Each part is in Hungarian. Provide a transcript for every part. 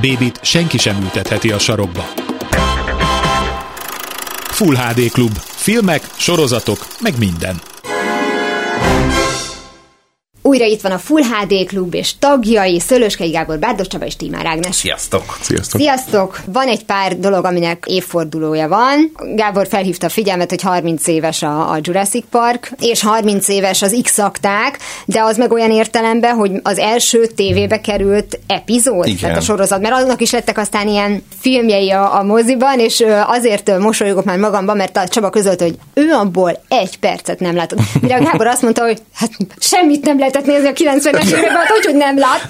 Bébit senki sem ültetheti a sarokba. Full HD Klub. Filmek, sorozatok, meg minden. Újra itt van a Full HD Klub és tagjai, Szőlőskei Gábor, Bárdos Csaba és Tímár Ágnes. Sziasztok! Sziasztok! Sziasztok! Van egy pár dolog, aminek évfordulója van. Gábor felhívta a figyelmet, hogy 30 éves a, a Jurassic Park, és 30 éves az x akták de az meg olyan értelemben, hogy az első tévébe került epizód, Igen. tehát a sorozat, mert annak is lettek aztán ilyen filmjei a, a moziban, és azért mosolyogok már magamban, mert a Csaba közölt, hogy ő abból egy percet nem látott. Mire a Gábor azt mondta, hogy hát semmit nem lehetett nézni a 90-es években, hát hogy, hogy nem lát.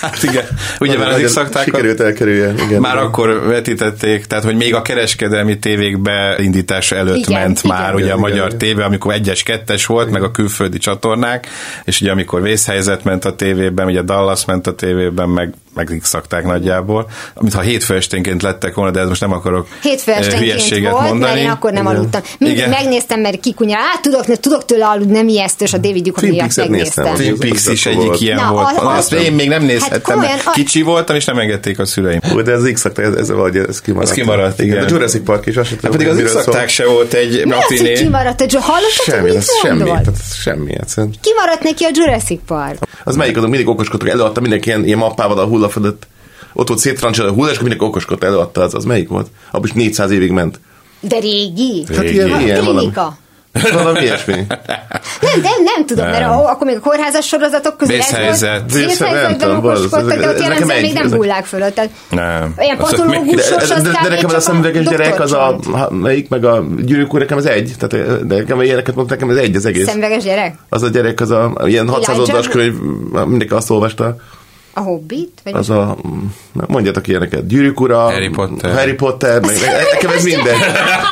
Hát igen, ugye már az Nagyon x Sikerült elkerüljen. Igen, már igen. akkor vetítették, tehát hogy még a kereskedelmi tévék beindítása előtt Igen, ment igen. már ugye Igen, a magyar igen. tévé, amikor egyes, kettes volt, meg a külföldi csatornák, és ugye amikor vészhelyzet ment a tévében, ugye Dallas ment a tévében, meg meg x nagyjából, mintha hétfő esténként lettek volna, de ez most nem akarok Hétfő eh, hülyeséget volt, mondani. mert én akkor nem Igen. aludtam. Mindig Igen. megnéztem, mert kikunyál, hát tudok, tudok tőle aludni, nem ijesztős, a David Twin miatt néztem. megnéztem. Twin Peaks is Az egyik volt. ilyen Na, volt. az- Azt én még nem nézhettem, komolyan, mert a- kicsi voltam, és nem engedték a szüleim. Ó, de az x ez, ez valahogy ez kimaradt. Ez kimaradt, igen. A Jurassic Park is, azt Hát pedig az x se volt egy Mi az, hogy matiné. kimaradt a Joe? Hallottad, hogy Semmi, mit ez semmi, tehát semmi. Kimaradt neki a Jurassic Park. Az melyik azon mindig okoskodtak, előadta mindenki ilyen, ilyen mappával a hulla fölött. Ott volt széttrancsol a hulla, és mindenki okoskodott, előadta az. Az melyik volt? Abban is 400 évig ment. De régi. Hát ilyen, ilyen valami. Valami ilyesmi. Nem, nem, nem tudom, mert Nem. a, akkor még a kórházas sorozatok közül ez Vészhelyzet. volt. Vészhelyzet, nem Vészhelyzetben tudom, az- okoskodtak, de ott jellemzően még nem hullák fölött. Tehát Nem. Olyan Azt- patológus- De, de, de, nekem az a a szemüveges gyerek, az a, melyik, meg a gyűrűk úr, nekem az egy. Tehát, de nekem ilyeneket mondta, nekem ez egy az egész. Szemveges gyerek? Az a gyerek, az a ilyen 600 Elijah oldalas könyv, mindenki azt olvasta. A Hobbit? Vagy Az a, na, mondjatok ilyeneket, gyűrűk ura, Harry Potter. Harry Potter, meg, ne- nekem ez minden.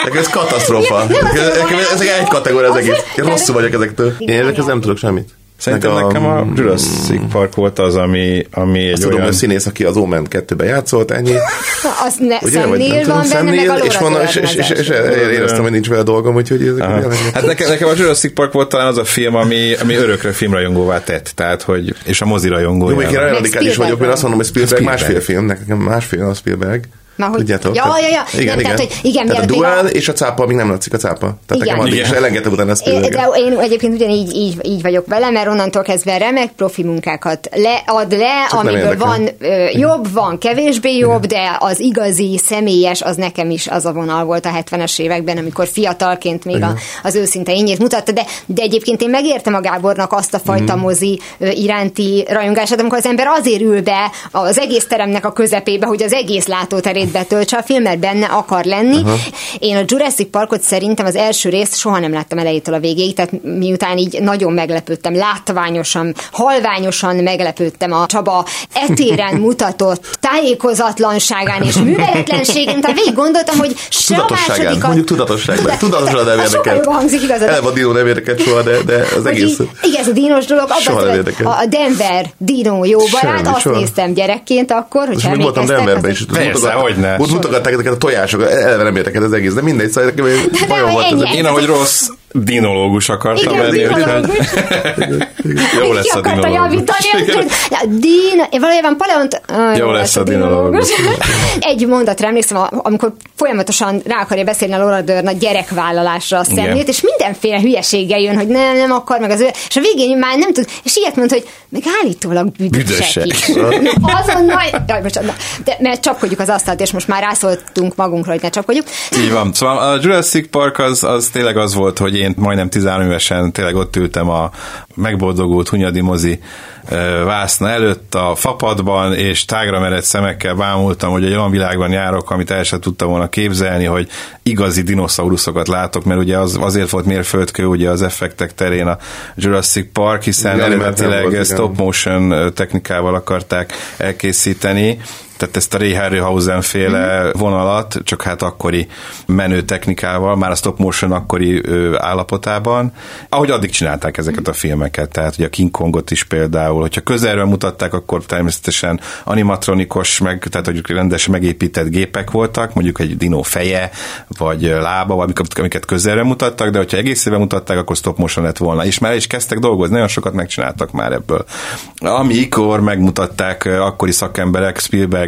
Nekem ez katasztrófa. Nekem, a- nekem ez egy kategória az egész. Én rosszul vagyok ezektől. Én igen. nem tudok semmit. Szerintem Meg nekem a Jurassic Park volt az, ami, ami egy Azt tudom, olyan... hogy színész, aki az Omen 2-ben játszott, ennyi. Az ne, Ugye, Sam vagy nem Neill tudom, van benne, meg a és, van, és, és, és, és, éreztem, hogy nincs vele dolgom, úgyhogy ezek Hát nekem, nekem a Jurassic Park volt talán az a film, ami, ami örökre filmrajongóvá tett, tehát hogy, és a mozi Jó, én radikális vagyok, mert azt mondom, hogy Spielberg, Spielberg. másfél film, nekem másfél a Spielberg. Már hogy- Tudjátok? Ja, Tehát- ja, ja. Igen, Nem, igen. tehát, hogy igen, tehát a duál a- és a cápa, még nem látszik a cápa. Tehát Igen. nekem addig is Igen. elengedtem utána a É. De én egyébként ugyanígy így, így vagyok vele, mert onnantól kezdve remek profi munkákat lead le, Csak amiből van ö, jobb, van kevésbé jobb, de az igazi, személyes, az nekem is az a vonal volt a 70-es években, amikor fiatalként még a, az őszinte ényét mutatta, de, de egyébként én megértem a Gábornak azt a fajta mozi ö, iránti rajongását, amikor az ember azért ül be az egész teremnek a közepébe, hogy az egész látóterét betöltse a film, mert benne akar lenni. Aha. Én a Jurassic Parkot szerintem az első részt soha nem láttam elejétől a végéig, tehát miután így nagyon meglepődtem, látványosan, halványosan meglepődtem a Csaba etéren mutatott tájékozatlanságán és műveletlenségén, tehát végig gondoltam, hogy se a Tudatosságán, második mondjuk tudatosságban. Tudat- Tudatosra nem Az sokkal érdekel. jobban hangzik igazad. Elva Dino nem érdekelt soha, de, de az Hogy egész... így- Igen, ez a dínos dolog, Soha abban érdekel. a Denver dino jó barát, Semmi, azt soha. néztem gyerekként akkor, hogy még voltam Denverben is. Hogyne. Ott mutogatták ezeket a tojásokat, eleve nem érdekelt az egész, de mindegy, szóval De bajom volt ennyi. ez. Én, ahogy rossz dinológus akartam Igen, lenni, dinológus. jó lesz Ki a dinológus. javítani, Din, én valójában paleont... Jó lesz a dinológus. Egy mondatra emlékszem, amikor folyamatosan rá akarja beszélni a Laura Dern a gyerekvállalásra a szemét, Igen. és mindenféle hülyeséggel jön, hogy nem, nem akar, meg az ő, és a végén már nem tud, és ilyet mond, hogy meg állítólag büdösek. Azonnal, jaj, bocsánat, de, mert csapkodjuk az asztalt, és most már rászóltunk magunkra, hogy ne csapkodjuk. Így van. Szóval a Jurassic Park az, az tényleg az volt, hogy én majdnem 13 évesen tényleg ott ültem a megboldogult Hunyadi mozi vászna előtt a fapadban, és tágra merett szemekkel bámultam, hogy egy olyan világban járok, amit el sem tudtam volna képzelni, hogy igazi dinoszauruszokat látok, mert ugye az, azért volt mérföldkő ugye az effektek terén a Jurassic Park, hiszen Igen, eredetileg volt, stop motion technikával akarták elkészíteni, tehát ezt a Ray Harryhausen féle mm. vonalat, csak hát akkori menő technikával, már a stop motion akkori ö, állapotában, ahogy addig csinálták ezeket a filmeket, tehát ugye a King Kongot is például, hogyha közelről mutatták, akkor természetesen animatronikos, meg, tehát hogy rendes megépített gépek voltak, mondjuk egy dino feje, vagy lába, vagy amiket közelről mutattak, de hogyha egész éve mutatták, akkor stop motion lett volna. És már is kezdtek dolgozni, nagyon sokat megcsináltak már ebből. Amikor megmutatták akkori szakemberek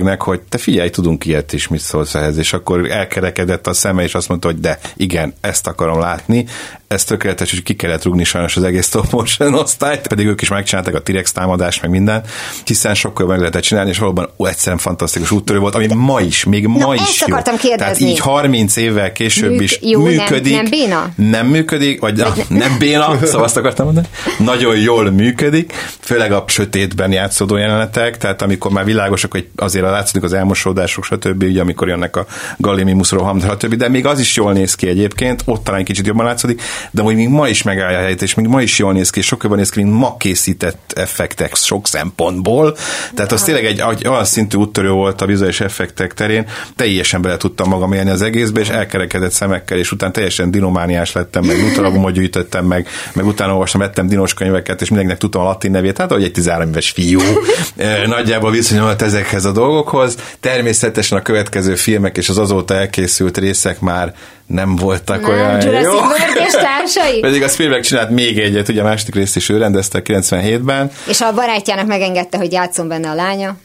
Spielbergnek, hogy te figyelj, tudunk ilyet is, mit szólsz ehhez, és akkor elkerekedett a szeme, és azt mondta, hogy de, igen, ezt akarom látni, ez tökéletes, hogy ki kellett rúgni sajnos az egész stop motion osztályt, pedig ők is megcsinálták a T-rex támadást, meg minden, hiszen sokkal meg lehetett csinálni, és valóban ó, egyszerűen fantasztikus úttörő volt, ami ma is, még Na, ma ezt is jó. akartam kérdezni. Tehát így 30 évvel később Műk- is jó, nem- működik. nem béna? Nem működik, vagy na, nem béna, szóval azt akartam mondani. Nagyon jól működik, főleg a sötétben játszódó jelenetek, tehát amikor már világosak, hogy azért látszik az elmosódások, stb., ugye, amikor jönnek a Gallimimus roham, stb., de még az is jól néz ki egyébként, ott talán kicsit jobban látszódik, de hogy még ma is megállja a helyét, és még ma is jól néz ki, és sokkal jobban néz ki, mint ma készített effektek sok szempontból. Tehát az tényleg egy, egy olyan szintű úttörő volt a vizuális effektek terén, teljesen bele tudtam magam élni az egészbe, és elkerekedett szemekkel, és utána teljesen dinomániás lettem, meg nutralagumot gyűjtöttem, meg, meg utána olvastam, vettem dinos könyveket, és mindenkinek tudtam a latin nevét, tehát hogy egy 13 éves fiú eh, nagyjából viszonyult ezekhez a dolgokhoz. Természetesen a következő filmek és az azóta elkészült részek már nem voltak Nem, olyan Jurassic jó. World és társai. Pedig a Spielberg csinált még egyet, ugye a második részt is ő rendezte 97-ben. És a barátjának megengedte, hogy játszon benne a lánya.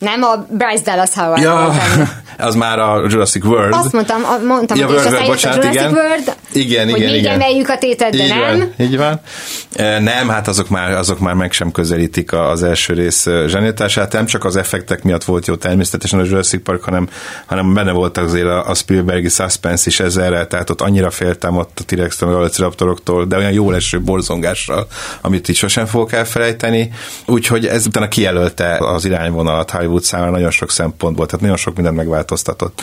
Nem, a Bryce Dallas Howard Ja, volt az már a Jurassic World. Azt mondtam, a- mondtam, Ja, hogy World, aztán jött a bocsánat, Jurassic igen. World, Igen, hogy igen, még igen. emeljük a tétet, de így nem. Van, így van. E, Nem, hát azok már, azok már meg sem közelítik az első rész e, zsenialitását. Nem csak az effektek miatt volt jó természetesen a Jurassic Park, hanem, hanem benne volt azért a, a Spielbergi suspense is ezerrel, tehát ott annyira féltem ott a T-Rex-től, a Velociraptoroktól, de olyan jó leső borzongással, amit így sosem fogok elfelejteni. Úgyhogy ez utána kijelölte az irányvonalat Hollywood számára nagyon sok szempontból, tehát nagyon sok mindent megváltoztatott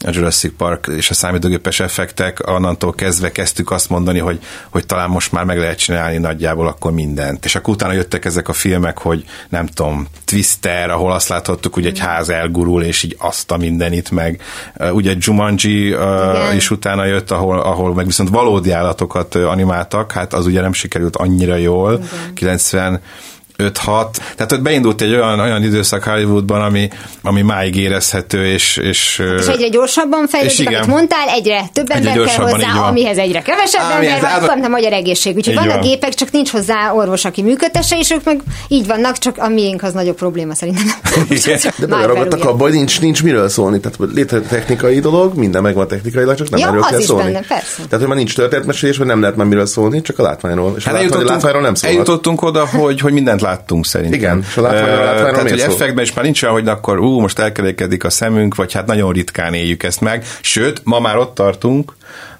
a Jurassic Park és a számítógépes effektek, annantól kezdve kezdtük azt mondani, hogy, hogy talán most már meg lehet csinálni nagyjából akkor mindent. És akkor utána jöttek ezek a filmek, hogy nem tudom, Twister, ahol azt láthattuk, hogy egy ház elgurul, és így azt a mindenit meg. Uh, Ugye Jumanji uh, Igen. is utána jött, ahol, ahol meg viszont valódi állatokat uh, animáltak, hát az ugye nem sikerült annyira jól. 90 5-6. Tehát ott beindult egy olyan, olyan időszak Hollywoodban, ami, ami máig érezhető, és... És, És egyre gyorsabban és fejlődik, igen. amit mondtál, egyre több Egyre ember kell hozzá, van. amihez egyre kevesebb Á, ember van, hát- pont a magyar egészség. Úgyhogy vannak van. gépek, csak nincs hozzá orvos, aki működtesse, és ők meg így vannak, csak a miénk az nagyobb probléma szerintem. Igen. De beleragadtak abba, hogy nincs, nincs miről szólni. Tehát létezik technikai dolog, minden megvan technikailag, csak nem Ja, erről az kell is szólni. benne, persze. Tehát, hogy már nincs történetmesélés, vagy nem lehet már miről szólni, csak a látványról. És Hát a, a látványról nem szólhat. eljutottunk oda, hogy, hogy mindent láttunk szerintem. Igen, és a Ö, látványról Tehát, hogy szól? effektben is már nincs olyan, hogy akkor ú, most elkerekedik a szemünk, vagy hát nagyon ritkán éljük ezt meg. Sőt, ma már ott tartunk,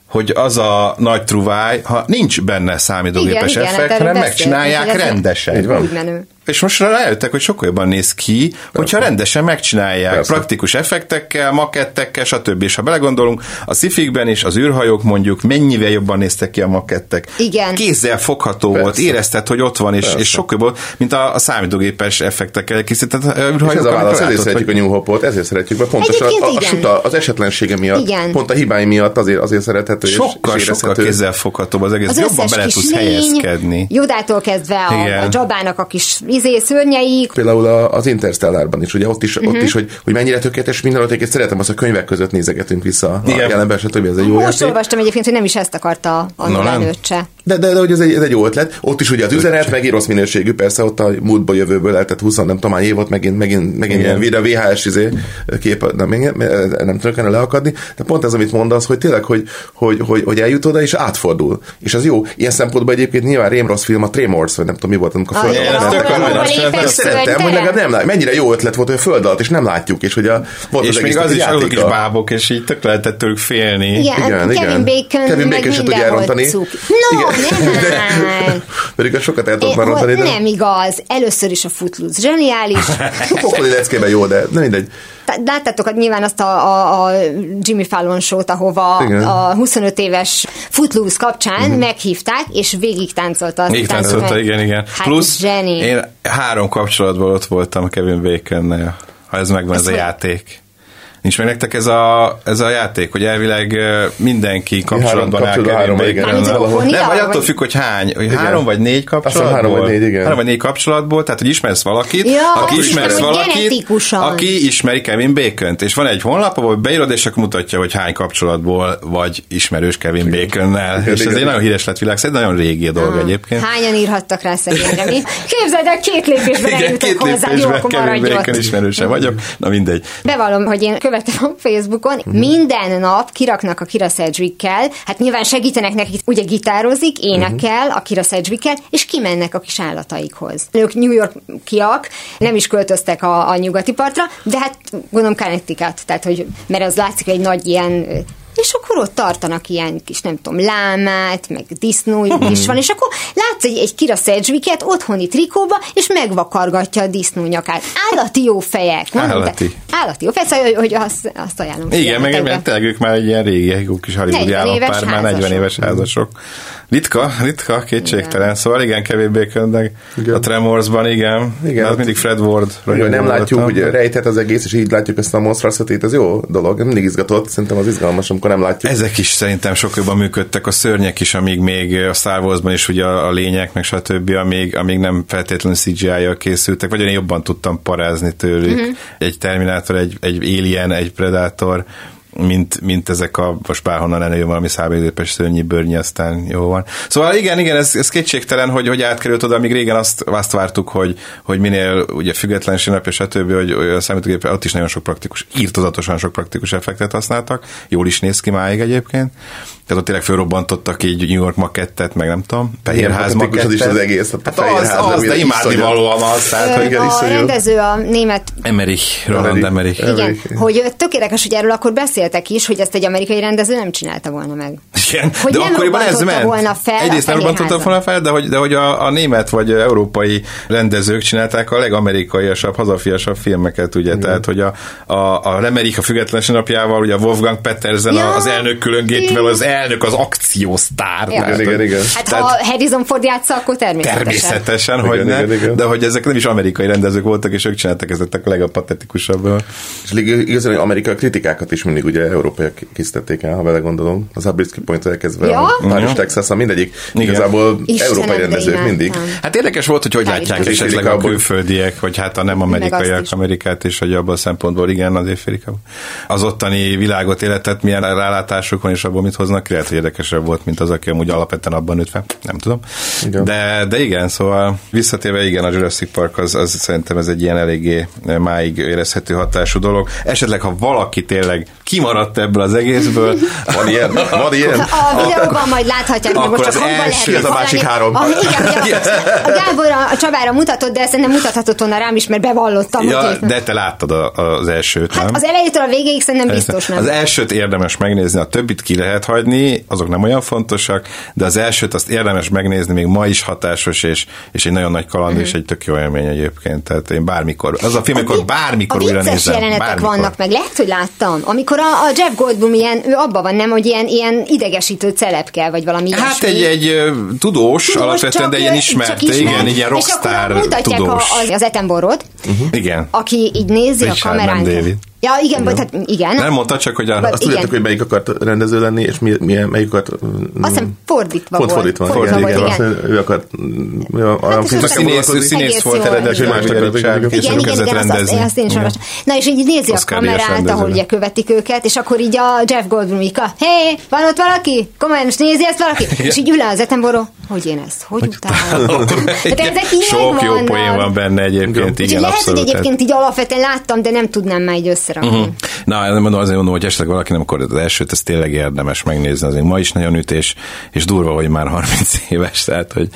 hogy az a nagy truváj, ha nincs benne számítógépes Igen, igen, effekt, hát erről hanem beszéltünk, megcsinálják rendesen. Így van. Úgy menő. És most rájöttek, hogy sokkal jobban néz ki, hogyha rendesen megcsinálják, Persze. praktikus effektekkel, makettekkel, stb. És ha belegondolunk, a szifikben is az űrhajók mondjuk mennyivel jobban néztek ki a makettek. Igen. Kézzel fogható Persze. volt, érezted, hogy ott van, és, Persze. és sokkal jobb, mint a, a számítógépes effektekkel készített űrhajók. És ez a válasz, ezért szeretjük a hogy- New Hope-ot, ezért szeretjük, mert pontosan a, a, igen. suta, az esetlensége miatt, Igen. pont a hibái miatt azért, azért szerethető és, Sokkal, és sokkal érezhető. kézzel foghatóbb az egész. Az jobban bele tudsz lény, helyezkedni. Jodától kezdve a, Igen. a Jabának a kis izé, szörnyeik, Például a- az Interstellárban is, ugye ott is, Mhm. ott is hogy, hogy mennyire tökéletes minden, ott egyébként szeretem azt, a könyvek között nézegetünk vissza a Igen. jelenben, stb. Ez egy jó Most játék. olvastam egyébként, hogy nem is ezt akarta a. Nolan De, de, de hogy ez egy, ez egy jó ötlet. Ott is ugye az üzenet, meg rossz minőségű, persze ott a múltból jövőből eltett 20 nem tudom, hány év volt, megint, megint, megint ilyen videó VHS izé, kép, nem, nem, nem tudok ennél leakadni. De pont ez, amit mondasz, hogy tényleg, hogy, hogy, hogy, hogy eljut oda, és átfordul. És az jó. Ilyen szempontból egyébként nyilván rém rossz film, a Tremors, vagy nem tudom mi volt, amikor Ah, föld igen, Szeretem, hogy legalább nem lát. Mennyire jó ötlet volt, hogy a föld alatt, és nem látjuk, és hogy a volt És az még az is, játéka. bábok, és így tök lehetett tőlük félni. Igen, Igen, igen, Kevin igen. Bacon, Kevin Bacon se tudja elrontani. No, nem! Pedig az sokat el már rontani, de nem igaz. Először is a Footloose zseniális. a pokoli leckében jó, de nem mindegy. Tá- Láttátok hogy nyilván azt a, a, a Jimmy Fallon show ahova Igen. a 25 éves Footloose kapcsán meghívták, és végig táncolta. a táncot, táncolta, igen, igen. Hát Plusz zseni. én három kapcsolatban ott voltam Kevin Bacon-nel ha ez megvan, ez Azt a hogy- játék. Nincs meg nektek ez a, ez a játék, hogy elvileg mindenki kapcsolatban áll igen. Rokonia, Nem, vagy attól függ, hogy hány, hogy három vagy négy kapcsolatból. három vagy négy, igen. Három vagy négy kapcsolatból, tehát hogy ismersz valakit, Ja, aki ismersz valakit, aki ismeri Kevin bacon és van egy honlap, ahol beírod, és akkor mutatja, hogy hány kapcsolatból vagy ismerős Kevin Baconnel. És ez igen. egy nagyon híres lett világ, szerint nagyon régi a dolog egyébként. Hányan írhattak rá szegényre? Mi? Képzeld el, két lépésben Igen, eljutok két hozzá, jó, akkor maradj Bacon ott. ismerőse vagyok. Na mindegy. Bevallom, hogy én követem a Facebookon, Mhm. minden nap kiraknak a Kira Sedgwickkel, hát nyilván segítenek nekik, ugye gitározik, énekel Mhm. a Kira Sedgwickkel, és kimennek a kis állataikhoz. Ők New Yorkiak, nem is költöztek a, a nyugati partra, de hát gondolom Connecticut, tehát hogy, mert az látszik egy nagy ilyen és akkor ott tartanak ilyen kis, nem tudom, lámát, meg disznó is van, és akkor látsz egy, egy Kira Sedgwicket otthoni trikóba, és megvakargatja a disznó nyakát. Állati jó fejek. mondom, de- Állati. Állati jó fejek, szóval, hogy, hogy azt, azt ajánlom. Igen, meg tényleg ők már egy ilyen régi, jó kis Hollywood 40 éves állampár, már 40 házasok. éves házasok. Ritka, ritka, kétségtelen. Igen. Szóval igen, Kevin Igen. a Tremorsban, igen. Igen. igen. Hát mindig Fred Ward. Hogy nem látjuk, hogy rejtett az egész, és így látjuk ezt a monstrosity ez jó dolog. Mindig izgatott, szerintem az izgalmas, amikor nem látjuk. Ezek is szerintem sok jobban működtek, a szörnyek is, amíg még a Star Wars-ban is ugye a lények, meg stb., amíg, amíg nem feltétlenül CGI-jal készültek, vagy én jobban tudtam parázni tőlük. Mhm. Mm-hmm. Egy Terminátor, egy, egy Alien, egy Predator, mint, mint ezek a, most bárhonnan előjön valami számítógépes szörnyi bőrnyi, aztán jó van. Szóval igen, igen, ez, ez kétségtelen, hogy, hogy átkerült oda, amíg régen azt, azt vártuk, hogy, hogy minél ugye függetlenség napja, stb., hogy hogy a számítógép, ott is nagyon sok praktikus, írtozatosan sok praktikus effektet használtak, jól is néz ki máig egyébként. Tehát ott tényleg fölrobbantottak így New York makettet, meg nem tudom, Fehérház az makettet. is az egész, a Hát Fehérház, az, az, ami de imádni valóan az, tehát, hogy igen, a rendező, a német Emerich, Roland Emerich. Emerich. igen, hogy ö, tökéletes, hogy erről akkor beszéltek is, hogy ezt egy amerikai rendező nem csinálta volna meg. Igen, Hogy de nem akkoriban ez robbantotta ment. volna fel Egyrészt nem robbantottak Fehérházon. volna fel, de hogy, de hogy a, a német vagy európai rendezők csinálták a legamerikaiasabb, hazafiasabb filmeket, ugye, tehát, hogy a, a, a Remerich a függetlenség napjával, ugye a Wolfgang Petersen Ja, az elnök különgépvel, az elnök az akciósztár. Ja. Igen, hogy- igen. Hát Tehát- ha Harrison Ford játsza, akkor természetesen. Természetesen, Igen, hogy ne, igen, igen. de hogy ezek nem is amerikai rendezők voltak, és ők csináltak ezeket a legapatetikusabban. És igazán, hogy amerikai kritikákat is mindig ugye európaiak készítették el, ha vele gondolom. Az Abrisky point elkezdve Ja? a Paris, Mhm. Texas, a mindegyik. Igen. Igazából Istenem, európai de rendezők mindig. Hát érdekes volt, hogy hogy Hál' látják esetleg a külföldiek, hogy hát a nem amerikaiak is. Amerikát, és hogy abban a szempontból igen, az éjfélikában. Az ottani világot életet, milyen rálátásuk van, és abból mit hoznak, ki, lehet, hogy érdekesebb volt, mint az, aki amúgy alapvetően abban nőtt fel. Nem tudom. Igen. De, de igen, szóval visszatérve igen, a Jurassic Park az, az szerintem ez egy ilyen eléggé máig érezhető hatású dolog. Esetleg, ha valaki tényleg kimaradt ebből az egészből, Van ilyen? Van ilyen? A videóban majd láthatják, Akkor most csak az első, lehet ez a másik három. A, igen, igen, a Gábor a, a Csabára mutatott, de ezt nem mutathatott volna rám is, mert bevallottam. ja, hogy de te láttad a, az elsőt, nem? Hát az elejétől a végéig szerintem biztos nem. Az elsőt érdemes megnézni, a többit ki lehet hagyni, azok nem olyan fontosak, de az elsőt azt érdemes megnézni, még ma is hatásos, és, és egy nagyon nagy kaland, és egy tök jó élmény egyébként. Tehát én bármikor, az a film, amikor bármikor a újra nézem. jelenetek bármikor. vannak meg, lehet, hogy láttam. Amikor a, a Jeff Goldblum ilyen, ő abban van, nem, hogy ilyen, ilyen idegesítő celebkel, vagy valami Hát ilyesmi. egy, egy tudós, Tudós, alapvetően, de ilyen ö, ismert, igen, egy ilyen És akkor rockstar mutatják a, tudós. az, az Etenborod, Igen. aki így nézi Richard, a kamerán. Ja, igen, vagy hát igen. Nem mondta csak, hogy a, Azt tudjátok, hogy melyik akart rendező lenni, és mi, milyen, melyik akart... mm, Azt hiszem fordítva volt. fordítva, Fordítva igen, igen. igen. Azt, ő akart mm, Hát aztán- színész, színész volt eredetileg, igen. ugye Igen, igen, Igen, rendezni. azt én is olvastam. Na és így nézi a kamerát, ahol ugye követik őket, és akkor így a Jeff Goldblum így, hé, van ott valaki? Komolyan, most nézi ezt valaki? És így ül az Etenboró, hogy én ezt, hogy utálom? Sok jó poén van benne egyébként, igen, lehet, hogy abszolút. egyébként így alapvetően láttam, de nem tudnám már így összerakni. Mhm. Na, nem mondom, azért mondom, hogy esetleg valaki nem akar az elsőt, ez tényleg érdemes megnézni, azért ma is nagyon üt, és, durva, hogy már 30 éves, tehát, hogy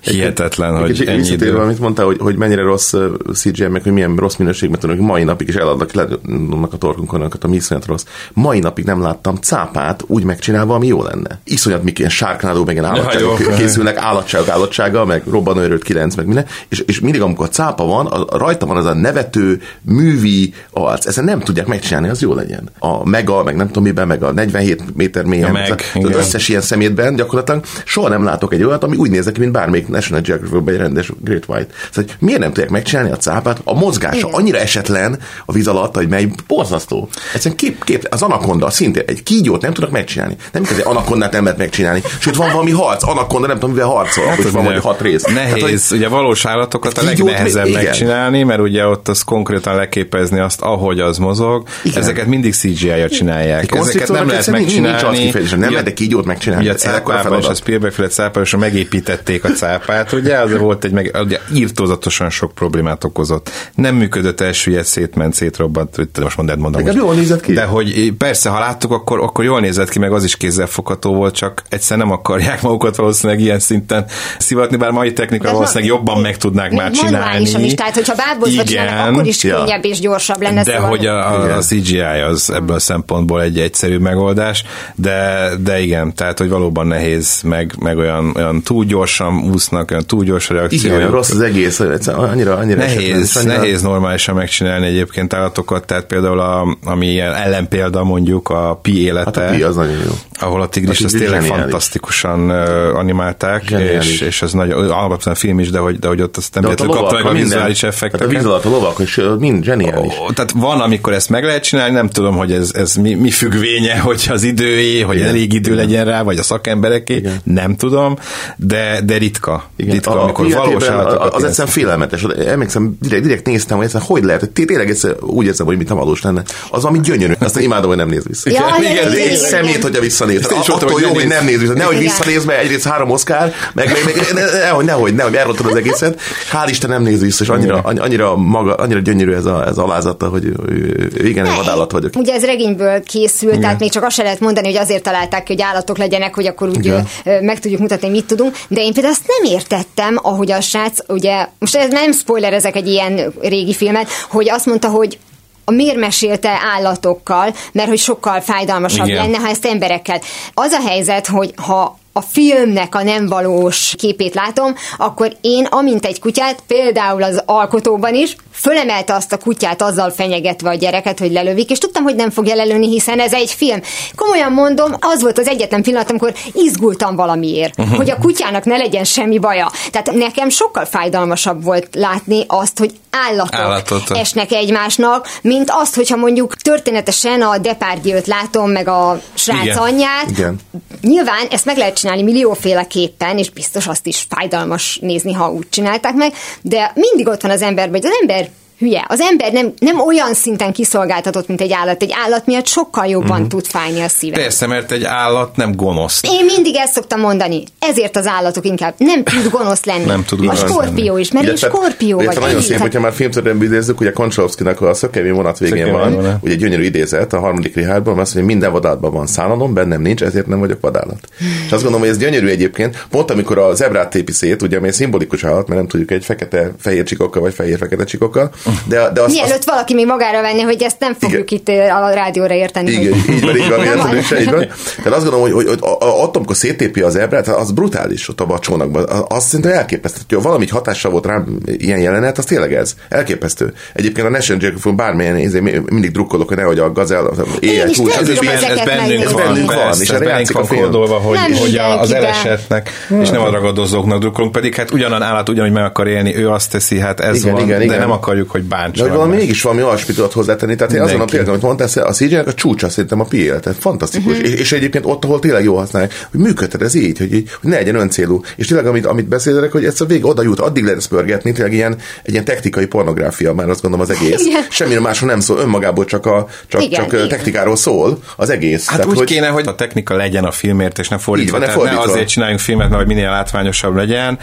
hihetetlen, hogy Kicsit ennyi idő. amit mondtál, hogy, hogy mennyire rossz CGI, meg hogy milyen rossz minőségben tudnak, mai napig is eladnak leadnak a torkunkon, önöket, ami iszonyat rossz. Mai napig nem láttam cápát úgy megcsinálva, ami jó lenne. Iszonyat mik ilyen sárknádó, meg ilyen állatságok jó. készülnek, állatságok állatsága, meg robbanőrült 9, meg minden, és, és mindig amikor cápa van, a, a rajta van az a nevető, művi arc, ezt nem tudják megcsinálni az jó legyen. A mega, meg nem tudom miben, meg a 47 méter mélyen, meg, az igen. összes ilyen szemétben gyakorlatilag soha nem látok egy olyat, ami úgy néz ki, mint bármelyik National Geographic egy rendes Great White. Szóval, hogy miért nem tudják megcsinálni a cápát? A mozgása Igen. annyira esetlen a víz alatt, hogy megy, borzasztó. Egyszerűen kép, kép, az anakonda szintén egy kígyót nem tudnak megcsinálni. Nem kell, egy anakondát nem lehet megcsinálni. Sőt, van valami harc, anakonda nem tudom, mivel harcol, hát hogy van vagy hat rész. Nehéz, Tehát, hogy ugye valós állatokat a legnehezebb megcsinálni, mert ugye ott az konkrétan leképezni azt, ahogy az mozog. Igen. Ezeket mindig CGI-ja csinálják. Ezeket nem lehet egyszerűen nincs- nincs megcsinálni. arckifejezés, nem lehet kígyót megcsinálni. Ugye a cápában és a Spielberg-féle cápában megépítették a cápát, ugye, az volt egy meg, ugye írtózatosan sok problémát okozott. Nem működött első ilyet, szétment, szétrobbant, úgy, most mondd, mondom. Most. jól nézett ki. De hogy persze, ha láttuk, akkor, akkor jól nézett ki, meg az is kézzelfogható volt, csak egyszer nem akarják magukat valószínűleg ilyen szinten szivatni, bár mai technika valószínűleg jobban meg tudnák már csinálni. is, tehát hogyha bábozva csinálnak, akkor is Ja. könnyebb és gyorsabb lenne. De szóval- hogy a, a, a CGI az ebből a szempontból egy egyszerű megoldás, de, de igen, tehát hogy valóban nehéz, meg, meg olyan, olyan túl gyorsan úsznak, olyan túl gyors reakció. Igen, rossz az egész, annyira, annyira esetlen, Nehéz, és annyira- nehéz normálisan megcsinálni egyébként állatokat, tehát például a, ami ilyen ellenpélda mondjuk a pi élete, Hát a pi az nagyon jó. ahol a tigris A azt tényleg zseniális. fantasztikusan animálták, Zseniális. és, és ez nagyon, alapvetően film is, de hogy, de hogy ott azt nem kapta meg a vizuális minden. Tehát a effekteket. alatt a lovak, és mind zseniális. Ó, tehát van, amikor ezt meg lehet csinálni, nem tudom, hogy ez, ez mi, mi függvénye, hogy az időé, hogy Igen. elég idő legyen rá, vagy a szakembereké, Igen. nem tudom, de, de ritka. Igen, ritka, a, amikor valós Az ilyen- egyszerűen félelmetes. Emlékszem, direkt, direkt néztem, hogy egyszerűen hogy lehet, hogy tényleg egyszer úgy érzem, hogy mit nem valós lenne. Az, ami gyönyörű. Aztán imádom, hogy nem néz vissza. Ja, Igen, igen, igen, igen, szemét, hogyha visszanéz. Attól hogy jó, ne hogy nem néz vissza. Nehogy visszanéz, mert egyrészt három Oscar, meg, meg, meg ne- nehogy, nehogy, nehogy, elrontod az egészet. Hál' Isten nem néz vissza, és annyira, annyira, maga, annyira gyönyörű ez, a, ez alázata, hogy hogy igen, én vadállat vagyok. Ugye ez regényből készült, tehát még csak azt se lehet mondani, hogy azért találták ki, hogy állatok legyenek, hogy akkor úgy Igen. meg tudjuk mutatni, mit tudunk. De én például azt nem értettem, ahogy a srác, ugye, most ez nem spoiler ezek egy ilyen régi filmet, hogy azt mondta, hogy a miért mesélte állatokkal, mert hogy sokkal fájdalmasabb Igen. lenne, ha ezt emberekkel. Az a helyzet, hogy ha a filmnek a nem valós képét látom, akkor én, amint egy kutyát, például az alkotóban is, fölemelte azt a kutyát azzal fenyegetve a gyereket, hogy lelövik, és tudtam, hogy nem fogja lelőni, hiszen ez egy film. Komolyan mondom, az volt az egyetlen pillanat, amikor izgultam valamiért, uh-huh. hogy a kutyának ne legyen semmi baja. Tehát nekem sokkal fájdalmasabb volt látni azt, hogy állatok Állatot. esnek egymásnak, mint azt, hogyha mondjuk történetesen a Depardieu-t látom, meg a srác Igen. anyját. Igen. Nyilván ezt meg lehet csinálni millióféleképpen, és biztos azt is fájdalmas nézni, ha úgy csinálták meg, de mindig ott van az emberben, hogy az ember hülye. Az ember nem, nem olyan szinten kiszolgáltatott, mint egy állat. Egy állat miatt sokkal jobban mm. tud fájni a szíve. Persze, mert egy állat nem gonosz. Én mindig ezt szoktam mondani. Ezért az állatok inkább nem tud gonosz lenni. Nem tud a gonosz skorpió lenni. is, mert én Illetve- skorpió vagy. Nagyon szép, hogyha már filmtörténetben idézzük, ugye Konchalovszkinak a Szökemény vonat végén Szökemény van, vonat. ugye egy gyönyörű idézet a harmadik Richardban, azt mondja, hogy minden vadállatban van szánalom, bennem nincs, ezért nem vagyok vadállat. És azt gondolom, hogy ez gyönyörű egyébként, pont amikor a zebrát tépi szét, ugye, ami egy szimbolikus állat, mert nem tudjuk egy fekete-fehér csikokkal, vagy fehér-fekete csikokkal, de, de azt, Mielőtt valaki még magára venni, hogy ezt nem fogjuk itt eh, a rádióra érteni. Igen, hogy... így van, így van, is, így van. Tehát azt gondolom, hogy, hogy, hogy ott, amikor széttépi az ebrát, az brutális ott a csónakban. A- Azt szerintem elképesztő. Hogyha valami hatással volt rám ilyen jelenet, az tényleg ez. Elképesztő. Egyébként a National Geographic bármilyen izé, mindig drukkolok, hogy nehogy a gazel éjjel is túl. ez, ez ezeket bennünk megnézni. van, Ez bennünk van, és ez erre játszik a film. hogy, hogy az elesetnek, és nem a ragadozóknak drukkolunk, pedig hát ugyanan állat ugyanúgy meg akar élni, ő azt teszi, hát ez Igen, van, igen, de igen. nem akarjuk, hogy De bántson. hogy valami mégis valami olyasmit tudott hozzátenni. Tehát én azon a példán, amit mondtál, a cgi a csúcsa szerintem a pi Tehát fantasztikus. Mhm. És, és, egyébként ott, ahol tényleg jó használják, hogy működhet ez így, hogy, így, hogy ne legyen öncélú. És tényleg, amit, amit beszélek, hogy ez a vég oda jut, addig lehet pörgetni, tényleg ilyen, egy ilyen technikai pornográfia, már azt gondolom az egész. Igen. Semmire másról nem szól, önmagából csak, a, csak, Igen, csak igen. technikáról szól az egész. Hát úgy hogy... kéne, hogy a technika legyen a filmért, és ne fordítva. Így van, ne Tehát ne fordítva. azért csináljunk filmet, mert hogy minél látványosabb legyen,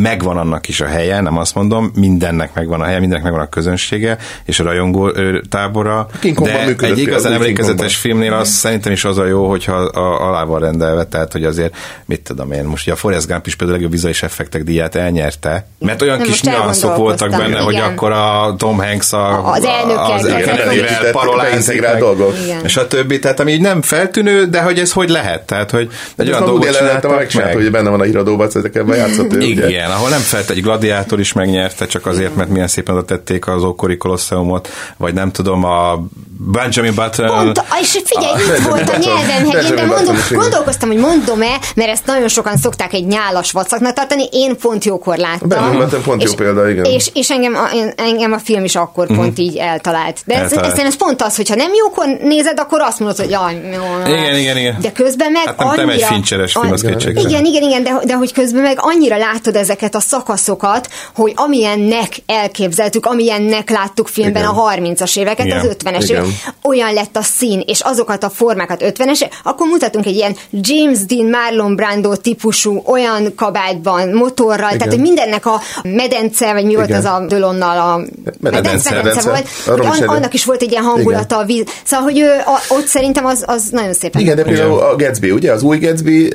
megvan annak is a helye, nem azt mondom, mindennek megvan a helye, mindennek megvan a közönsége, és a rajongó tábora. Kongban de működött egy igazán emlékezetes filmnél az szerintem is az a jó, hogyha a, alá van rendelve, tehát hogy azért, mit tudom én, most ugye a Forrest Gump is például a legjobb vizuális effektek díját elnyerte, mert olyan Nem, kis nyanszok voltak benne, hogy igen. akkor a Tom Hanks a, Az elnökkel az elnökével parolázik. Igen. és a többi, tehát ami így nem feltűnő, de hogy ez hogy lehet, tehát hogy egy olyan dolgot csináltak meg. hogy benne van a híradóban, ezekkel játszott ő. Igen, ahol nem felt egy gladiátor is megnyerte, csak azért, mert milyen szépen oda tették az ókori kolosszeumot, vagy nem tudom, a Benjamin Button. Pont, és figyelj, itt volt a nyelvem helyén, de mondom, gondolkoztam, hogy mondom-e, mert ezt nagyon sokan szokták egy nyálas vacaknak tartani, én pont jókor láttam. Benjamin Button pont jó és, példa, igen. És, és engem, a, én- engem a film is akkor pont így eltalált. De ez, Eltalált. ez, ez pont az, hogyha nem jókor nézed, akkor azt mondod, hogy jaj, jó. Igen, igen, igen. De közben meg Hát nem, nem egy fincseres film, az. Igen, igen, igen, de, de hogy közben meg annyira látod ezeket a szakaszokat, hogy amilyennek elképzeltük, amilyennek láttuk filmben Igen. a 30-as éveket, Igen. az 50-es Igen. évek, olyan lett a szín, és azokat a formákat 50-es, akkor mutatunk egy ilyen James Dean, Marlon Brando típusú olyan kabátban, motorral, Igen. tehát hogy mindennek a medence, vagy mi volt Igen. az a Dölonnal a Medence, medence. volt, hogy is an, annak is volt egy ilyen hangulata a víz. Szóval, hogy ő, a, ott szerintem az, az nagyon szépen Igen, de például a Gatsby, ugye? Az új Gatsby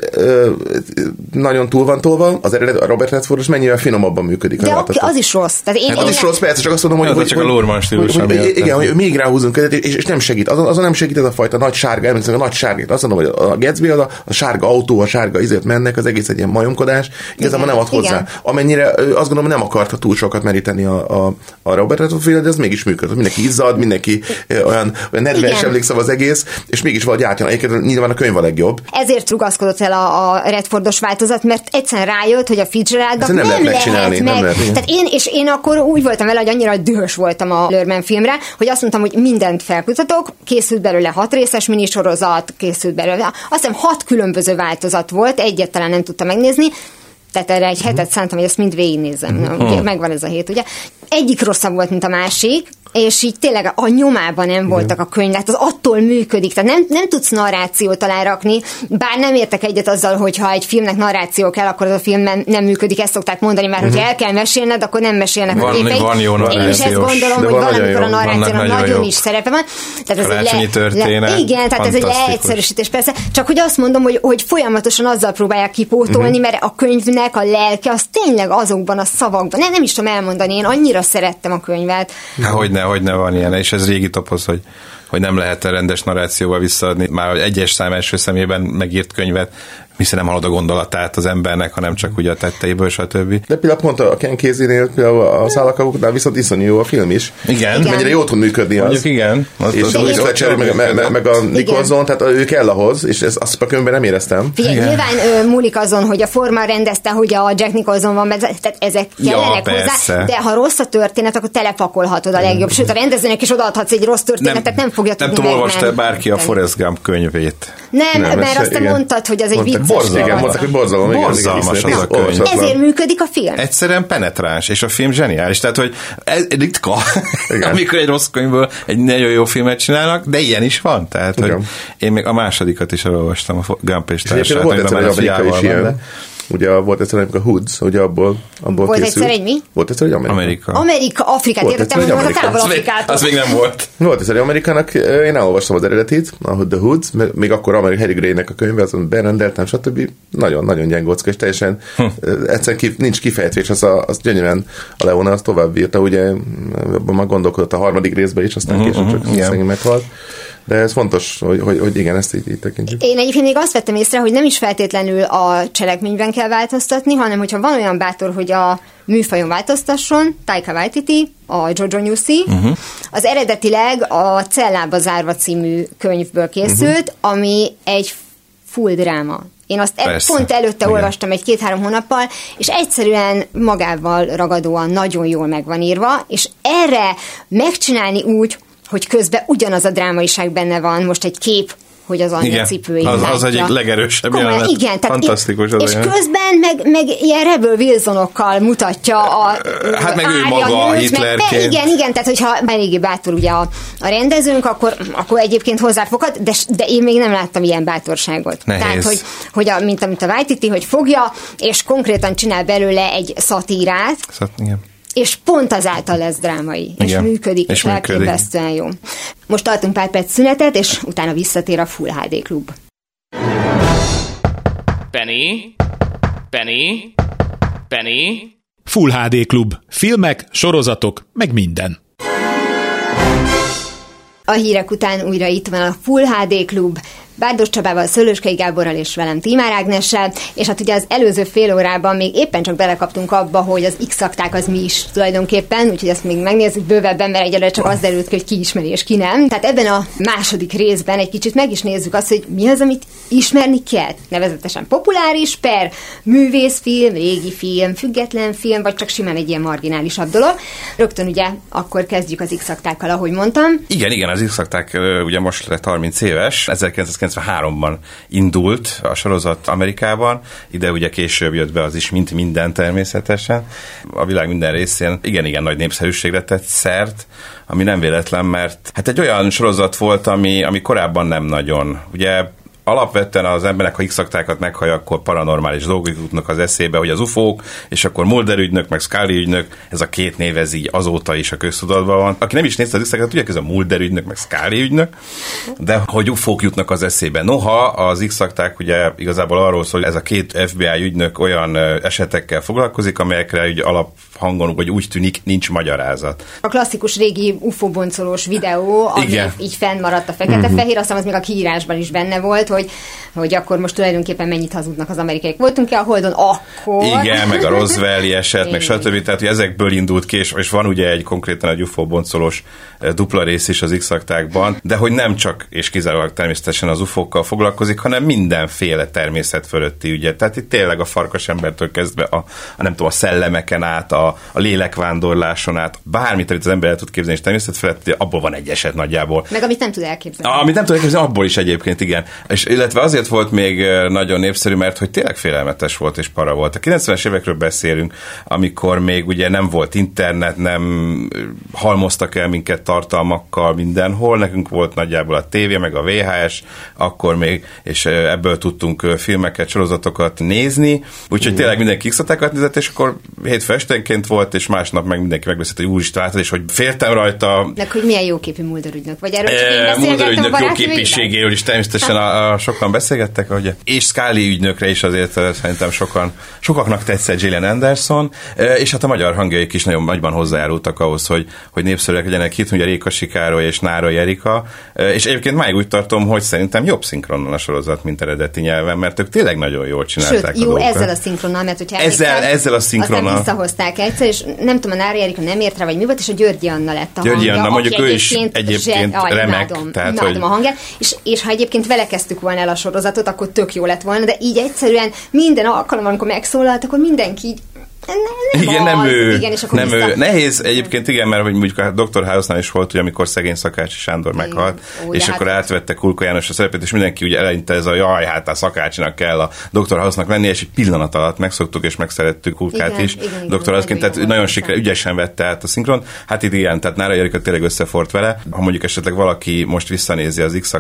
nagyon túl van tolva, az eredet, a Robert Redford is mennyivel finomabban működik. De ha oké, láthatod. az is rossz. Tehát én, Hát Az én is rossz, persze, csak azt mondom, hogy... Az hogy, csak a Lorman stílus, hogy- hogy- miatt. Igen, hogy még ráhúzunk, és, és nem segít. Azon, azon nem segít ez a fajta nagy sárga, emlékszem, a nagy sárgát. Azt mondom, hogy a Gatsby az a, a sárga autó, a sárga izért mennek, az egész egy ilyen majomkodás. Igazából nem ad hozzá. igen. Amennyire azt gondolom, nem akarta túl sokat meríteni a, a, a Robert Redford de ez mégis működött. Mindenki izzad, mindenki olyan, olyan nedves emlékszem az egész, és mégis valahogy átjön. Egyébként nyilván a könyv a legjobb. ezért rugaszkodott el a, a Redfordos változat, mert egyszerűen rájött, hogy a Ezt nem nem, lehet megcsinálni, meg. nem lehet. Tehát én, és én akkor úgy voltam vele, hogy annyira dühös voltam a Lörmen filmre, hogy azt mondtam, hogy mindent felkutatok, készült belőle hat részes minisorozat, készült belőle, azt hiszem hat különböző változat volt, egyet talán nem tudtam megnézni, tehát erre egy hetet szántam, hogy ezt mind végignézzem. Na, ugye, megvan ez a hét, ugye? Egyik rosszabb volt, mint a másik, és így tényleg a nyomában nem voltak a könyv, hát az attól működik, tehát nem, nem tudsz narrációt alárakni, bár nem értek egyet azzal, hogy ha egy filmnek narráció kell, akkor az a film nem, nem működik, ezt szokták mondani, mert hogyha el kell mesélned, akkor nem mesélnek Van- a képeit. van jó Én is ezt narrációs, gondolom, de hogy valamikor a narrációnak nagyon nagyon is szerepe van. Tehát ez egy Karácsonyi történet, igen, tehát ez egy leegyszerűsítés persze, csak hogy azt mondom, hogy, hogy folyamatosan azzal próbálják kipótolni, Mhm. mert a könyvnek a lelke az tényleg azokban a szavakban. Nem, nem is tudom elmondani, én annyira szerettem a könyvet. Há, hogyne, hogyne van ilyen, és ez régi topoz, hogy, hogy nem lehet rendes narrációval visszaadni, már hogy egyes szám első szemében megírt könyvet, hiszen nem hallod a gondolatát az embernek, hanem csak ugye a tetteiből, stb. De például pont a Ken Casey-nél, például a szállakakoknál viszont iszonyú jó a film is. Igen. Igen. Mennyire jól tud működni az. Mondjuk igen. Az, És az, a az, az, Fletcher, meg, meg, meg, meg a Nicholson, tehát ő kell ahhoz, és ez, azt a könyvben nem éreztem. Figyelj, Igen. nyilván ö, múlik azon, hogy a forma rendezte, hogy a Jack Nicholson van, tehát ezek Ja, kellenek persze. hozzá, de ha rossz a történet, akkor telepakolhatod a legjobb. Sőt, a rendezőnek is odaadhatsz egy rossz történetet, nem, fogja nem tudni tudom, olvasta bárki a Forrest Gump könyvét. Nem, Nem, nem mert azt te igen. mondtad, hogy az egy Borzalom, dolog. mondták, hogy borzalom, igen, Borzalmas igen, az a iszonyat, könyv. Ezért működik a film. Egyszerűen penetráns, és a film zseniális. Tehát, hogy ez ritka, Igen. amikor egy rossz könyvből egy nagyon jó filmet csinálnak, de ilyen is van. Tehát, hogy Igen. én még a másodikat is elolvastam, a Gump és És egyébként társát, volt amiben egyszer egy már a is fiával van, ilyen. Ugye volt egyszer amikor a Hoods, ugye abból, abból Volt készült. egyszer egy mi? Volt egyszer egy Amerika. Amerika. Amerika, Afrikát Volt értettem, hogy az a távol Az még, Afrikától. az még nem volt. Volt egyszer egy Amerikának, én elolvastam az eredetit, a The Hoods, még akkor Amerika Harry Gray-nek a könyve, azon berendeltem, stb. Nagyon-nagyon gyengócka, és teljesen hm. egyszerűen ki, nincs kifejtve, és az, a, az gyönyörűen a Leona azt tovább írta, ugye abban már gondolkodott a harmadik részben is, aztán később csak igen. szegény meghalt. De ez fontos, hogy, hogy, hogy igen, ezt így, így tekintjük. Én egyébként még azt vettem észre, hogy nem is feltétlenül a cselekményben kell változtatni, hanem hogyha van olyan bátor, hogy a műfajon változtasson, Taika Waititi, a Jojo Newsy, uh-huh. az eredetileg a Cellába zárva című könyvből készült, uh-huh. ami egy full dráma. Én azt e- Persze. pont előtte Igen. olvastam egy-két-három hónappal, és egyszerűen magával ragadóan nagyon jól meg van írva, és erre megcsinálni úgy, hogy közben ugyanaz a drámaiság benne van, most egy kép, hogy az anyja Igen. cipőjét Az- az látja. egyik legerősebb Komolyan, jelenet. Igen, tehát Fantasztikus az És olyan. közben meg, meg ilyen Rebel Wilsonokkal mutatja a Hát meg ő maga nőt, meg- Hitlerként. Igen, igen, tehát hogyha eléggé bátor ugye a, a rendezőnk, akkor, akkor egyébként hozzáfoghat, de, de én még nem láttam ilyen bátorságot. Nehéz. Tehát, hogy, hogy a, mint amit a Waititi, hogy fogja, és konkrétan csinál belőle egy szatírát, Szóval, igen. És pont azáltal lesz drámai, és Igen, működik, és, és elképesztően jó. Most tartunk pár perc szünetet, és utána visszatér a Full HD Klub. Penny? Penny? Penny? Full HD Klub. Filmek, sorozatok, meg minden. A hírek után újra itt van a Full HD Klub. Bárdos Csabával, Szőlőskei Gáborral és velem Tímár Ágnessel, és hát ugye az előző fél órában még éppen csak belekaptunk abba, hogy az x az mi is tulajdonképpen, úgyhogy ezt még megnézzük bővebben, mert egyelőre csak az derült ki, hogy ki ismeri és ki nem. Tehát ebben a második részben egy kicsit meg is nézzük azt, hogy mi az, amit ismerni kell. Nevezetesen populáris, per művészfilm, régi film, független film, vagy csak simán egy ilyen marginálisabb dolog. Rögtön ugye akkor kezdjük az x ahogy mondtam. Igen, igen, az x ugye most lett 30 éves, 1993-ban indult a sorozat Amerikában, ide ugye később jött be az is, mint minden természetesen. A világ minden részén igen-igen nagy népszerűségre tett szert, ami nem véletlen, mert hát egy olyan sorozat volt, ami, ami korábban nem nagyon. Ugye alapvetően az emberek, ha x meghallja, akkor paranormális dolgok jutnak az eszébe, hogy az ufók, és akkor Mulder ügynök, meg Scully ügynök, ez a két név ez így azóta is a köztudatban van. Aki nem is nézte az x tudja, hogy ez a Mulder ügynök, meg Scully ügynök, de hogy ufók jutnak az eszébe. Noha az x ugye igazából arról szól, hogy ez a két FBI ügynök olyan esetekkel foglalkozik, amelyekre ugye alap hangon, vagy úgy tűnik, nincs magyarázat. A klasszikus régi UFO boncolós videó, ami Igen. így fennmaradt a fekete-fehér, uh-huh. aztán az még a kiírásban is benne volt, hogy, hogy akkor most tulajdonképpen mennyit hazudnak az amerikaiak. Voltunk-e a Holdon akkor? Igen, meg a Roswelli eset, meg stb. Tehát, hogy ezekből indult ki, és, és van ugye egy konkrétan egy UFO boncolós eh, dupla rész is az x de hogy nem csak és kizárólag természetesen az UFO-kkal foglalkozik, hanem mindenféle természet fölötti ügyet. Tehát itt tényleg a farkas embertől kezdve a, a nem tudom, a szellemeken át, a, a, lélekvándorláson át, bármit, amit az ember el tud képzelni, és természet felett, abból van egy eset nagyjából. Meg amit nem tud elképzelni. Amit nem tud elképzelni, abból is egyébként, igen. És illetve azért volt még nagyon népszerű, mert hogy tényleg félelmetes volt és para volt. A 90-es évekről beszélünk, amikor még ugye nem volt internet, nem halmoztak el minket tartalmakkal mindenhol, nekünk volt nagyjából a tévé, meg a VHS, akkor még, és ebből tudtunk filmeket, sorozatokat nézni, úgyhogy tényleg mindenki x nézett, és akkor hétfő esténként volt, és másnap meg mindenki megbeszélt, hogy úristen látod, és hogy féltem rajta. De hogy milyen jóképű Mulder ügynök, vagy. Erről e, Mulder ügynök jóképűségéről is természetesen a, a, sokan beszélgettek, hogy és Scully ügynökre is azért eh, szerintem sokan, sokaknak tetszett Gillian Anderson, e, és hát a magyar hangjaik is nagyon nagyban hozzájárultak ahhoz, hogy, hogy népszerűek legyenek. Itt, ugye Réka Sikáro és Nára Erika, és egyébként máig úgy tartom, hogy szerintem jobb szinkronon a sorozat, mint eredeti nyelven, mert ők tényleg nagyon jól csinálták Sőt, jó, a ezzel a szinkronnal, mert hogyha ezzel, ezzel a szinkronnal. hozták egyszer, és nem tudom, a Nári Erika nem ért rá, vagy mi volt, és a Györgyi Anna lett a Györgyi hangja. Anna, mondjuk ő is egyébként zse, aj, remek. Imádom, tehát, imádom hogy... a hangját, és, és ha egyébként vele kezdtük volna el a sorozatot, akkor tök jó lett volna, de így egyszerűen minden alkalommal, amikor megszólalt, akkor mindenki így nem, igen, nem ő. Igen, és akkor nem ő. Nehéz egyébként, igen, mert hogy mondjuk a Dr. House-nál is volt, hogy amikor szegény Szakácsi Sándor igen. meghalt, Ó, és hát akkor átvette Kulka János a szerepét, és mindenki ugye eleinte ez a jaj, hát a Szakácsinak kell a Dr. House-nak lenni, és egy pillanat alatt megszoktuk és megszerettük Kulkát igen, is. Igen, Dr. House-ként, tehát nagyon, nagyon sikere, ügyesen vette át a szinkron. Hát itt igen, tehát Nára Jerika tényleg összefort vele. Ha mondjuk esetleg valaki most visszanézi az x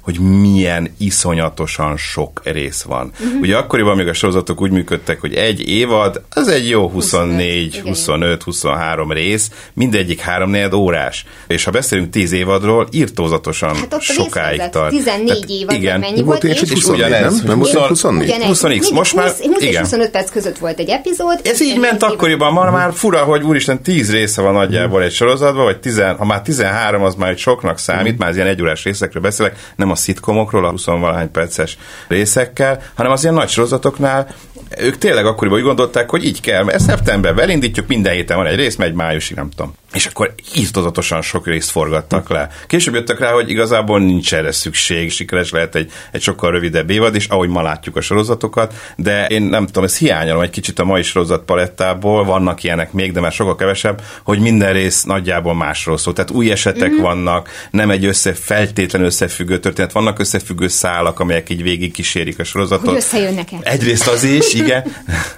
hogy milyen iszonyatosan sok rész van. Uh-huh. Ugye akkoriban még a sorozatok úgy működtek, hogy egy évad, az egy jó 24, 25, 23 rész, mindegyik 3 órás. És ha beszélünk 10 évadról, írtózatosan hát sokáig tart. 14 évad, igen. mennyi volt? És, és ugyanez. Nem, nem volt 24? 20 Most már, 20 és 25 perc között volt egy epizód. Ez így ment akkoriban, ma már fura, hogy úristen 10 része van nagyjából egy sorozatban, vagy 10, ha már 13, az már egy soknak számít, már az ilyen egyórás részekről beszélek, nem a szitkomokról, a 20 valahány perces részekkel, hanem az ilyen nagy sorozatoknál ők tényleg akkoriban úgy gondolták, hogy így kell, mert szeptemberben elindítjuk, minden héten van egy rész, megy májusig, nem tudom. És akkor írtozatosan sok részt forgattak le. Később jöttek rá, hogy igazából nincs erre szükség, sikeres lehet egy, egy sokkal rövidebb évad, és ahogy ma látjuk a sorozatokat, de én nem tudom, ez hiányolom egy kicsit a mai sorozat palettából, vannak ilyenek még, de már sokkal kevesebb, hogy minden rész nagyjából másról szól. Tehát új esetek mm-hmm. vannak, nem egy össze, feltétlen összefüggő történet, vannak összefüggő szálak, amelyek így végig kísérik a sorozatot. Hogy összejönnek -e. Egyrészt az is, igen.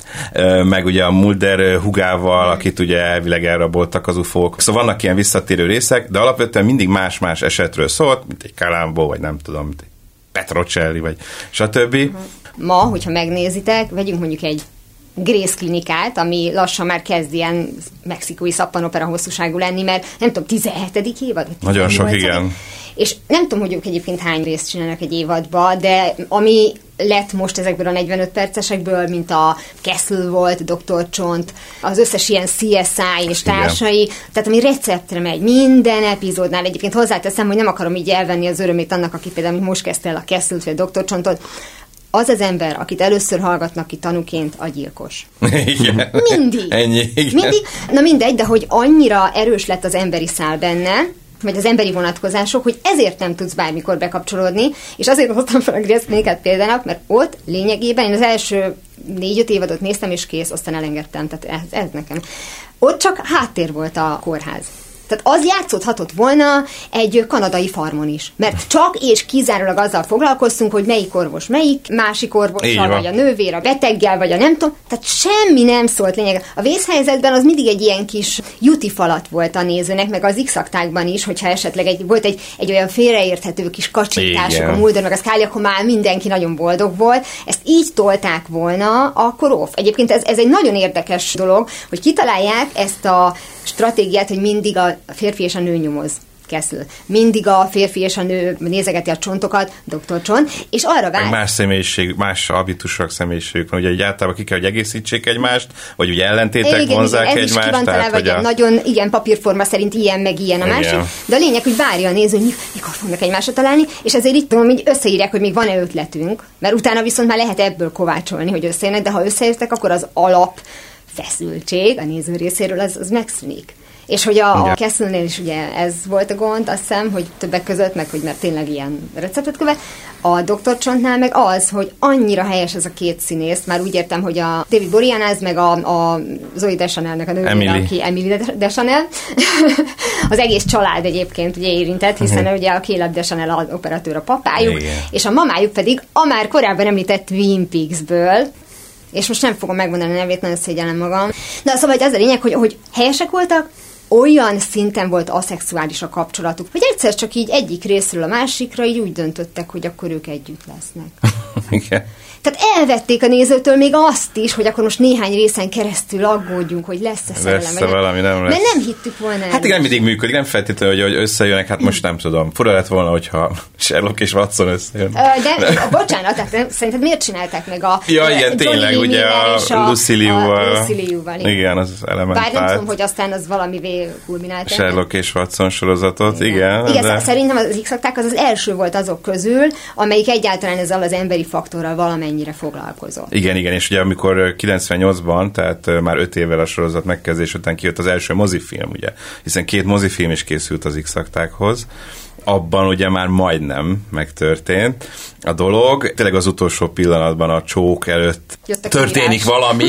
meg ugye a Mulder hugával, akit ugye elvileg elraboltak az ufók. Szóval vannak ilyen visszatérő részek, de alapvetően mindig más-más esetről szólt, mint egy Kalambó, vagy nem tudom, mint egy Petrocelli, vagy stb. Ma, hogyha megnézitek, vegyünk mondjuk egy Grace klinikát, ami lassan már kezd ilyen mexikói szappanopera hosszúságú lenni, mert nem tudom, 17. évad? Nagyon sok, 18. igen. És nem tudom, hogy ők egyébként hány részt csinálnak egy évadba, de ami lett most ezekből a 45 percesekből, mint a Castle volt, Dr. Csont, az összes ilyen CSI és társai, tehát ami receptre megy, minden epizódnál egyébként hozzáteszem, hogy nem akarom így elvenni az örömét annak, aki például most kezdte el a Castle-t vagy a Dr. Csontot, az az ember, akit először hallgatnak ki tanúként, a gyilkos. Igen. Mindig. Ennyi, igen. Mindig. Na mindegy, de hogy annyira erős lett az emberi szál benne, vagy az emberi vonatkozások, hogy ezért nem tudsz bármikor bekapcsolódni, és azért hoztam fel a Grace Clinic-et példának, mert ott lényegében én az első négy-öt évadot néztem, és kész, aztán elengedtem, tehát ez, ez nekem. Ott csak háttér volt a kórház. Tehát az játszódhatott volna egy kanadai farmon is. Mert csak és kizárólag azzal foglalkoztunk, hogy melyik orvos melyik, másik orvossal, vagy a nővér, a beteggel, vagy a nem tudom. Tehát semmi nem szólt lényeg. A vészhelyzetben az mindig egy ilyen kis jutifalat volt a nézőnek, meg az x is, hogyha esetleg egy, volt egy, egy olyan félreérthető kis kacsintásuk Igen. a Mulder meg a Scully, akkor már mindenki nagyon boldog volt. Ezt így tolták volna, akkor off. Egyébként ez, ez egy nagyon érdekes dolog, hogy kitalálják ezt a stratégiát, hogy mindig a férfi és a nő nyomoz. Keszül. Mindig a férfi és a nő nézegeti a csontokat, doktor Csont, és arra vár... más személyiség, más habitusok személyiségük van. Ugye így általában ki kell, hogy egészítsék egymást, vagy ugye ellentétek igen, vonzák igen, ez is ki egymást. van találva, hogy hogy a... nagyon, igen, papírforma szerint ilyen, meg ilyen a Igen. másik. De a lényeg, hogy várja a néző, hogy mi- mikor fognak egymásra találni, és ezért itt tudom, hogy összeírják, hogy még van-e ötletünk, mert utána viszont már lehet ebből kovácsolni, hogy összejönnek, de ha összeértek, akkor az alap feszültség a néző részéről az, az megszűnik. És hogy a, a Igen. Castle-nél is ugye ez volt a gond, azt hiszem, hogy többek között, meg hogy mert tényleg ilyen receptet követ. A Dr. Csontnál meg az, hogy annyira helyes ez a két színész, már úgy értem, hogy a David Boreanaz, meg a, a Zoe Deschanelnek a nővére, Emily. aki Emily Deschanel. az egész család egyébként ugye érintett, hiszen ugye a Caleb Deschanel az operatőr a papájuk, Igen. és a mamájuk pedig a már korábban említett Twin Peaks-ből, és most nem fogom megmondani a nevét, nagyon szégyellem magam. De szóval hogy az a lényeg, hogy, hogy helyesek voltak, olyan szinten volt aszexuális a kapcsolatuk, hogy egyszer csak így egyik részről a másikra így úgy döntöttek, hogy akkor ők együtt lesznek. Igen. Tehát elvették a nézőtől még azt is, hogy akkor most néhány részen keresztül aggódjunk, hogy lesz-e szerelem. Lesz-e vagy valami, nem lesz. Mert nem hittük volna el. Hát igen, mindig működik, nem feltétlenül, hogy, hogy összejönnek, hát most nem tudom. Fura lett volna, hogyha Sherlock és Watson összejön. De, de bocsánat, tehát nem- szerinted miért csinálták meg a Ja, igen, Johnny tényleg, ugye a a Lucy Liu-val, igen. Igen, az Bár nem elementált. tudom, hogy aztán az valamivé kulminált. Sherlock és Watson sorozatot, igen. igen de... szerintem az x az az első volt azok közül, amelyik egyáltalán ezzel az emberi faktorral valamennyire foglalkozott. Igen, igen, és ugye amikor ö, 98-ban, tehát már 5 évvel a sorozat megkezdés után kijött az első mozifilm, ugye, hiszen két mozifilm is készült az x abban ugye már majdnem megtörtént a dolog. Tényleg az utolsó pillanatban a csók előtt Jött a történik kihívás. valami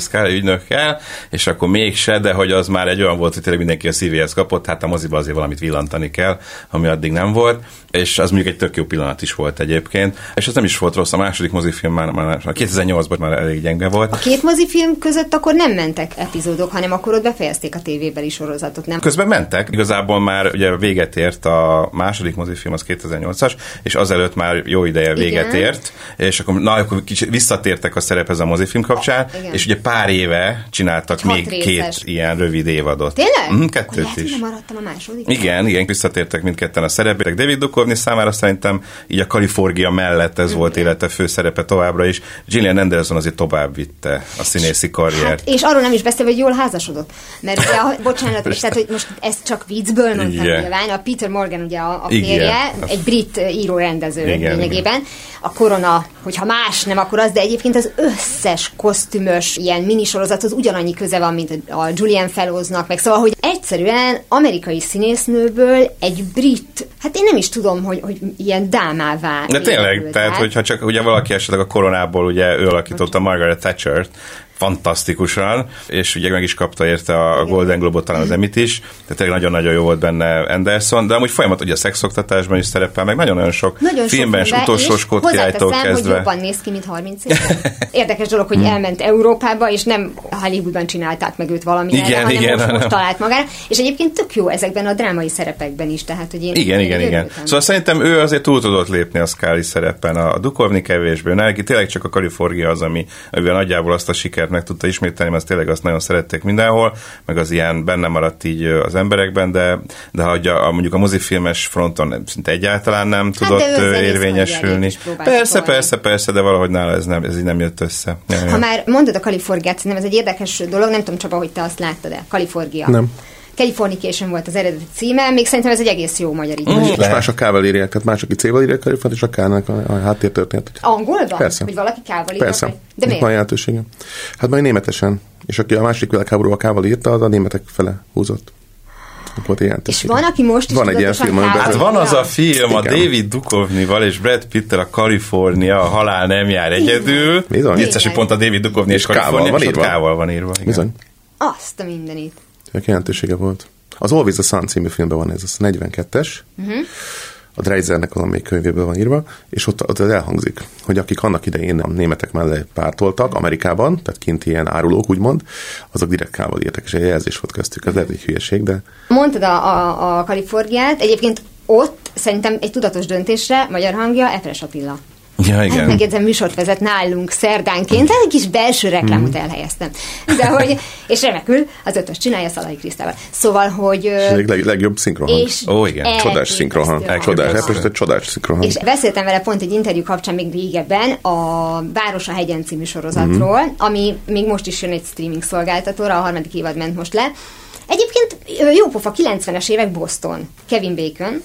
Sky ügynökkel, és akkor mégse, de hogy az már egy olyan volt, hogy tényleg mindenki a szívéhez kapott, hát a moziba azért valamit villantani kell, ami addig nem volt, és az mondjuk egy tök jó pillanat is volt egyébként, és az nem is volt rossz, a második mozifilm már, már 2008-ban már elég gyenge volt. A két mozifilm között akkor nem mentek epizódok, hanem akkor ott befejezték a tévébeli sorozatot, nem? Közben mentek, igazából már ugye véget ért a második mozifilm, az 2008-as, és azelőtt már jó ideje véget Igen. ért, és akkor, na, akkor kicsit visszatértek a szerephez a mozifilm kapcsán, igen. és ugye pár éve csináltak Hat még részes. két ilyen rövid évadot. Tényleg? Mhm, Akkor kettőt lehet, is. maradtam a második. Igen, igen, visszatértek mindketten a szerepek. David Duchovny számára szerintem így a Kalifornia mellett ez volt élete fő szerepe továbbra is. Gillian Anderson azért tovább vitte a színészi karriert. Hát, és arról nem is beszélve, hogy jól házasodott. Mert ugye, bocsánat, tehát, hogy most ezt csak viccből mondtam nyilván, a Peter Morgan ugye a, a férje, egy brit uh, író-rendező Igen, lényegében. A korona, hogyha más nem, akkor az, de egyébként az összes kosztümös ilyen minisorozathoz ugyanannyi köze van, mint a Julian Fellowsnak, meg szóval, hogy egyszerűen amerikai színésznőből egy brit, hát én nem is tudom, hogy, hogy ilyen dámává De tényleg, tehát át. hogyha csak ugye valaki esetleg a koronából ugye ő alakította Margaret Thatcher-t, fantasztikusan, és ugye meg is kapta érte a Golden Globe-ot, talán az Emit is, tehát tényleg nagyon-nagyon jó volt benne Anderson, de amúgy folyamat ugye a szexoktatásban is szerepel, meg nagyon-nagyon sok Nagyon filmben, sok utolsó Skót királytól hozzáteszem, hogy kezdve. jobban néz ki, mint 30 éve. Érdekes dolog, hogy elment Európába, és nem Hollywoodban csinálták meg őt valami Igen, hanem igen, most, most talált magára. És egyébként tök jó ezekben a drámai szerepekben is, tehát hogy én Igen, én igen, igen. Szóval szerintem ő azért túl tudott lépni a Scully szerepen, a Dukovni kevésbé, neki tényleg csak a Kalifornia az, ami, amivel nagyjából azt a sikert meg tudta ismételni, mert tényleg azt nagyon szerették mindenhol, meg az ilyen benne maradt így az emberekben, de, de ha ugye a, mondjuk a mozifilmes fronton nem- szinte egyáltalán nem tudott Hát de ő ö, zenész érvényesülni. Persze, volna. persze, persze, de valahogy nála ez, nem, ez így nem jött össze. Ja, ja. Ha már mondod a Kaliforniát, szerintem ez egy érdekes dolog, nem tudom Csaba, hogy te azt láttad-e, Kalifornia. Nem. Californication volt az eredeti címe, még szerintem ez egy egész jó magyar idő. Mm. És más a K-val írják, tehát más, aki C-val írják, és a K-nak a, a háttértörténet. Angolban? Persze. Hogy valaki kával írja? Persze. vagy- De Itt Van miért? jelentősége. Hát majd németesen. És aki a második világháború a K-val írta, az a németek fele húzott. Volt egy És van, aki most is Van egy ilyen film, kával Hát van az a film, a. David Duchovnyval és Brad Pittel a Kalifornia, a halál nem jár egyedül. Bizony. Vicces, hogy pont a David Duchovny és És K-val Kalifornia, van és írva. K-val van írva. igen. Bizony. Azt a mindenit. Ennek jelentősége volt. Az Always the Sun című filmben van ez, az 42-es. Uh-huh. A Dreizernek valamelyik könyvéből van írva, és ott, ott az elhangzik, hogy akik annak idején a németek mellé pártoltak Amerikában, tehát kint ilyen árulók úgymond, azok direkt kával írtak, és egy jelzés volt köztük. Ez lehet egy hülyeség, de Mondtad a, a, a Kaliforniát, egyébként ott szerintem egy tudatos döntésre magyar hangja Epres Attila. Ja, Hát igen. megjegyzem, műsort vezet nálunk szerdánként, egy kis belső reklámot Mhm. elhelyeztem. De hogy, és remekül, az ötös csinálja Szalai Krisztával. Szóval, hogy... egy leg, legjobb szinkrohang. és Ó, igen. Csodás szinkrohang. hang. Csodás, egy csodás szinkrohang. És beszéltem vele pont egy interjú kapcsán még régebben a Város a hegyen című sorozatról, Mhm. ami még most is jön egy streaming szolgáltatóra, a harmadik évad ment most le. Egyébként ö, jó pofa, 90-es évek Boston, Kevin Bacon,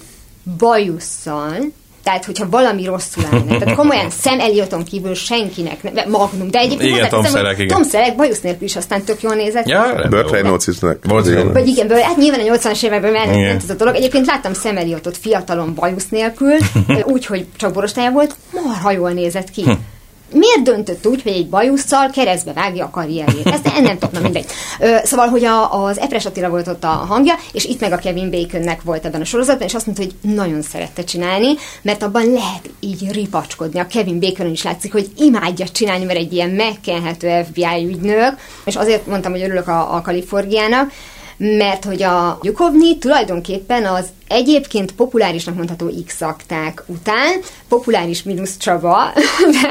bajusszal, tehát, hogyha valami rosszul áll. Tehát komolyan Sam Ellioton kívül senkinek, nem, Magnum, de egyébként Igen, Tom Selleck, igen. Tom Selleck bajusz nélkül is aztán tök jól nézett. ki. Ja, Burt. Reynolds is. Vagy igen, ből, hát nyilván a 80-as években ment, ez a dolog. Egyébként láttam Sam Elliotot fiatalon bajusz nélkül, úgy, hogy csak borostája volt, marha jól nézett ki. Miért döntött úgy, hogy egy bajusszal keresztbe vágja a karrierjét? Ezt nem, nem tudom, mindegy. Szóval, hogy a, az Epres Attila volt ott a hangja, és itt meg a Kevin Baconnek volt ebben a sorozatban, és azt mondta, hogy nagyon szerette csinálni, mert abban lehet így ripacskodni. A Kevin Baconon is látszik, hogy imádja csinálni, mert egy ilyen megkenhető FBI ügynök, és azért mondtam, hogy örülök a, a Kaliforniának, mert hogy a Gyukovni tulajdonképpen az egyébként populárisnak mondható X-akták után, populáris mínusz Csaba, de,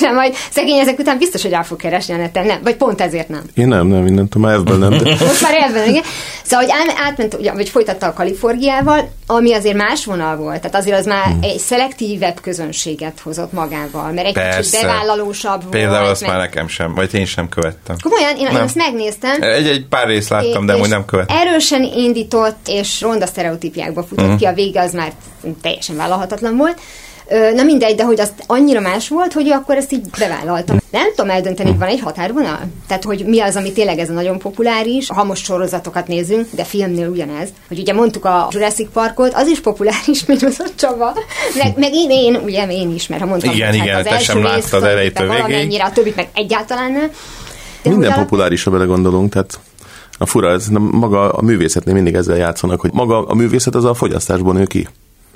de majd szegény ezek után biztos, hogy el fog keresni a neten, nem? Vagy pont ezért nem. Én nem, nem, tudom, már ebben nem. De... Most már elven, igen. Szóval, hogy át- átment, ugye, vagy folytatta a Kaliforniával, ami azért más vonal volt. Tehát azért az már egy szelektívebb közönséget hozott magával, mert egy kicsit Persze. bevállalósabb Például volt. azt meg- már nekem sem, vagy én sem követtem. Komolyan, én, én azt megnéztem. Egy, egy pár részt láttam, de És amúgy nem követtem. Erősen indított, és ronda sztereotípiákba futott Mhm. uh-huh. ki, a vége az már teljesen vállalhatatlan volt. Na mindegy, de hogy az annyira más volt, hogy akkor ezt így bevállaltam. Nem tudom eldönteni, hogy van egy határvonal? Tehát, hogy mi az, ami tényleg ez a nagyon populáris. Ha most sorozatokat nézünk, de filmnél ugyanez, hogy ugye mondtuk a Jurassic Parkot, az is populáris, mint az a Csaba. Meg, meg én, én, ugye én is, mert ha mondtam, Igen, hogy igen, hát te az sem első láttad rész, elejétől végéig. valamennyire, a többit meg egyáltalán nem. De Minden hogy alap- populáris, ha belegondolunk, tehát a fura, ez maga a művészetnél mindig ezzel játszanak, hogy maga a művészet az a fogyasztásból nő ki.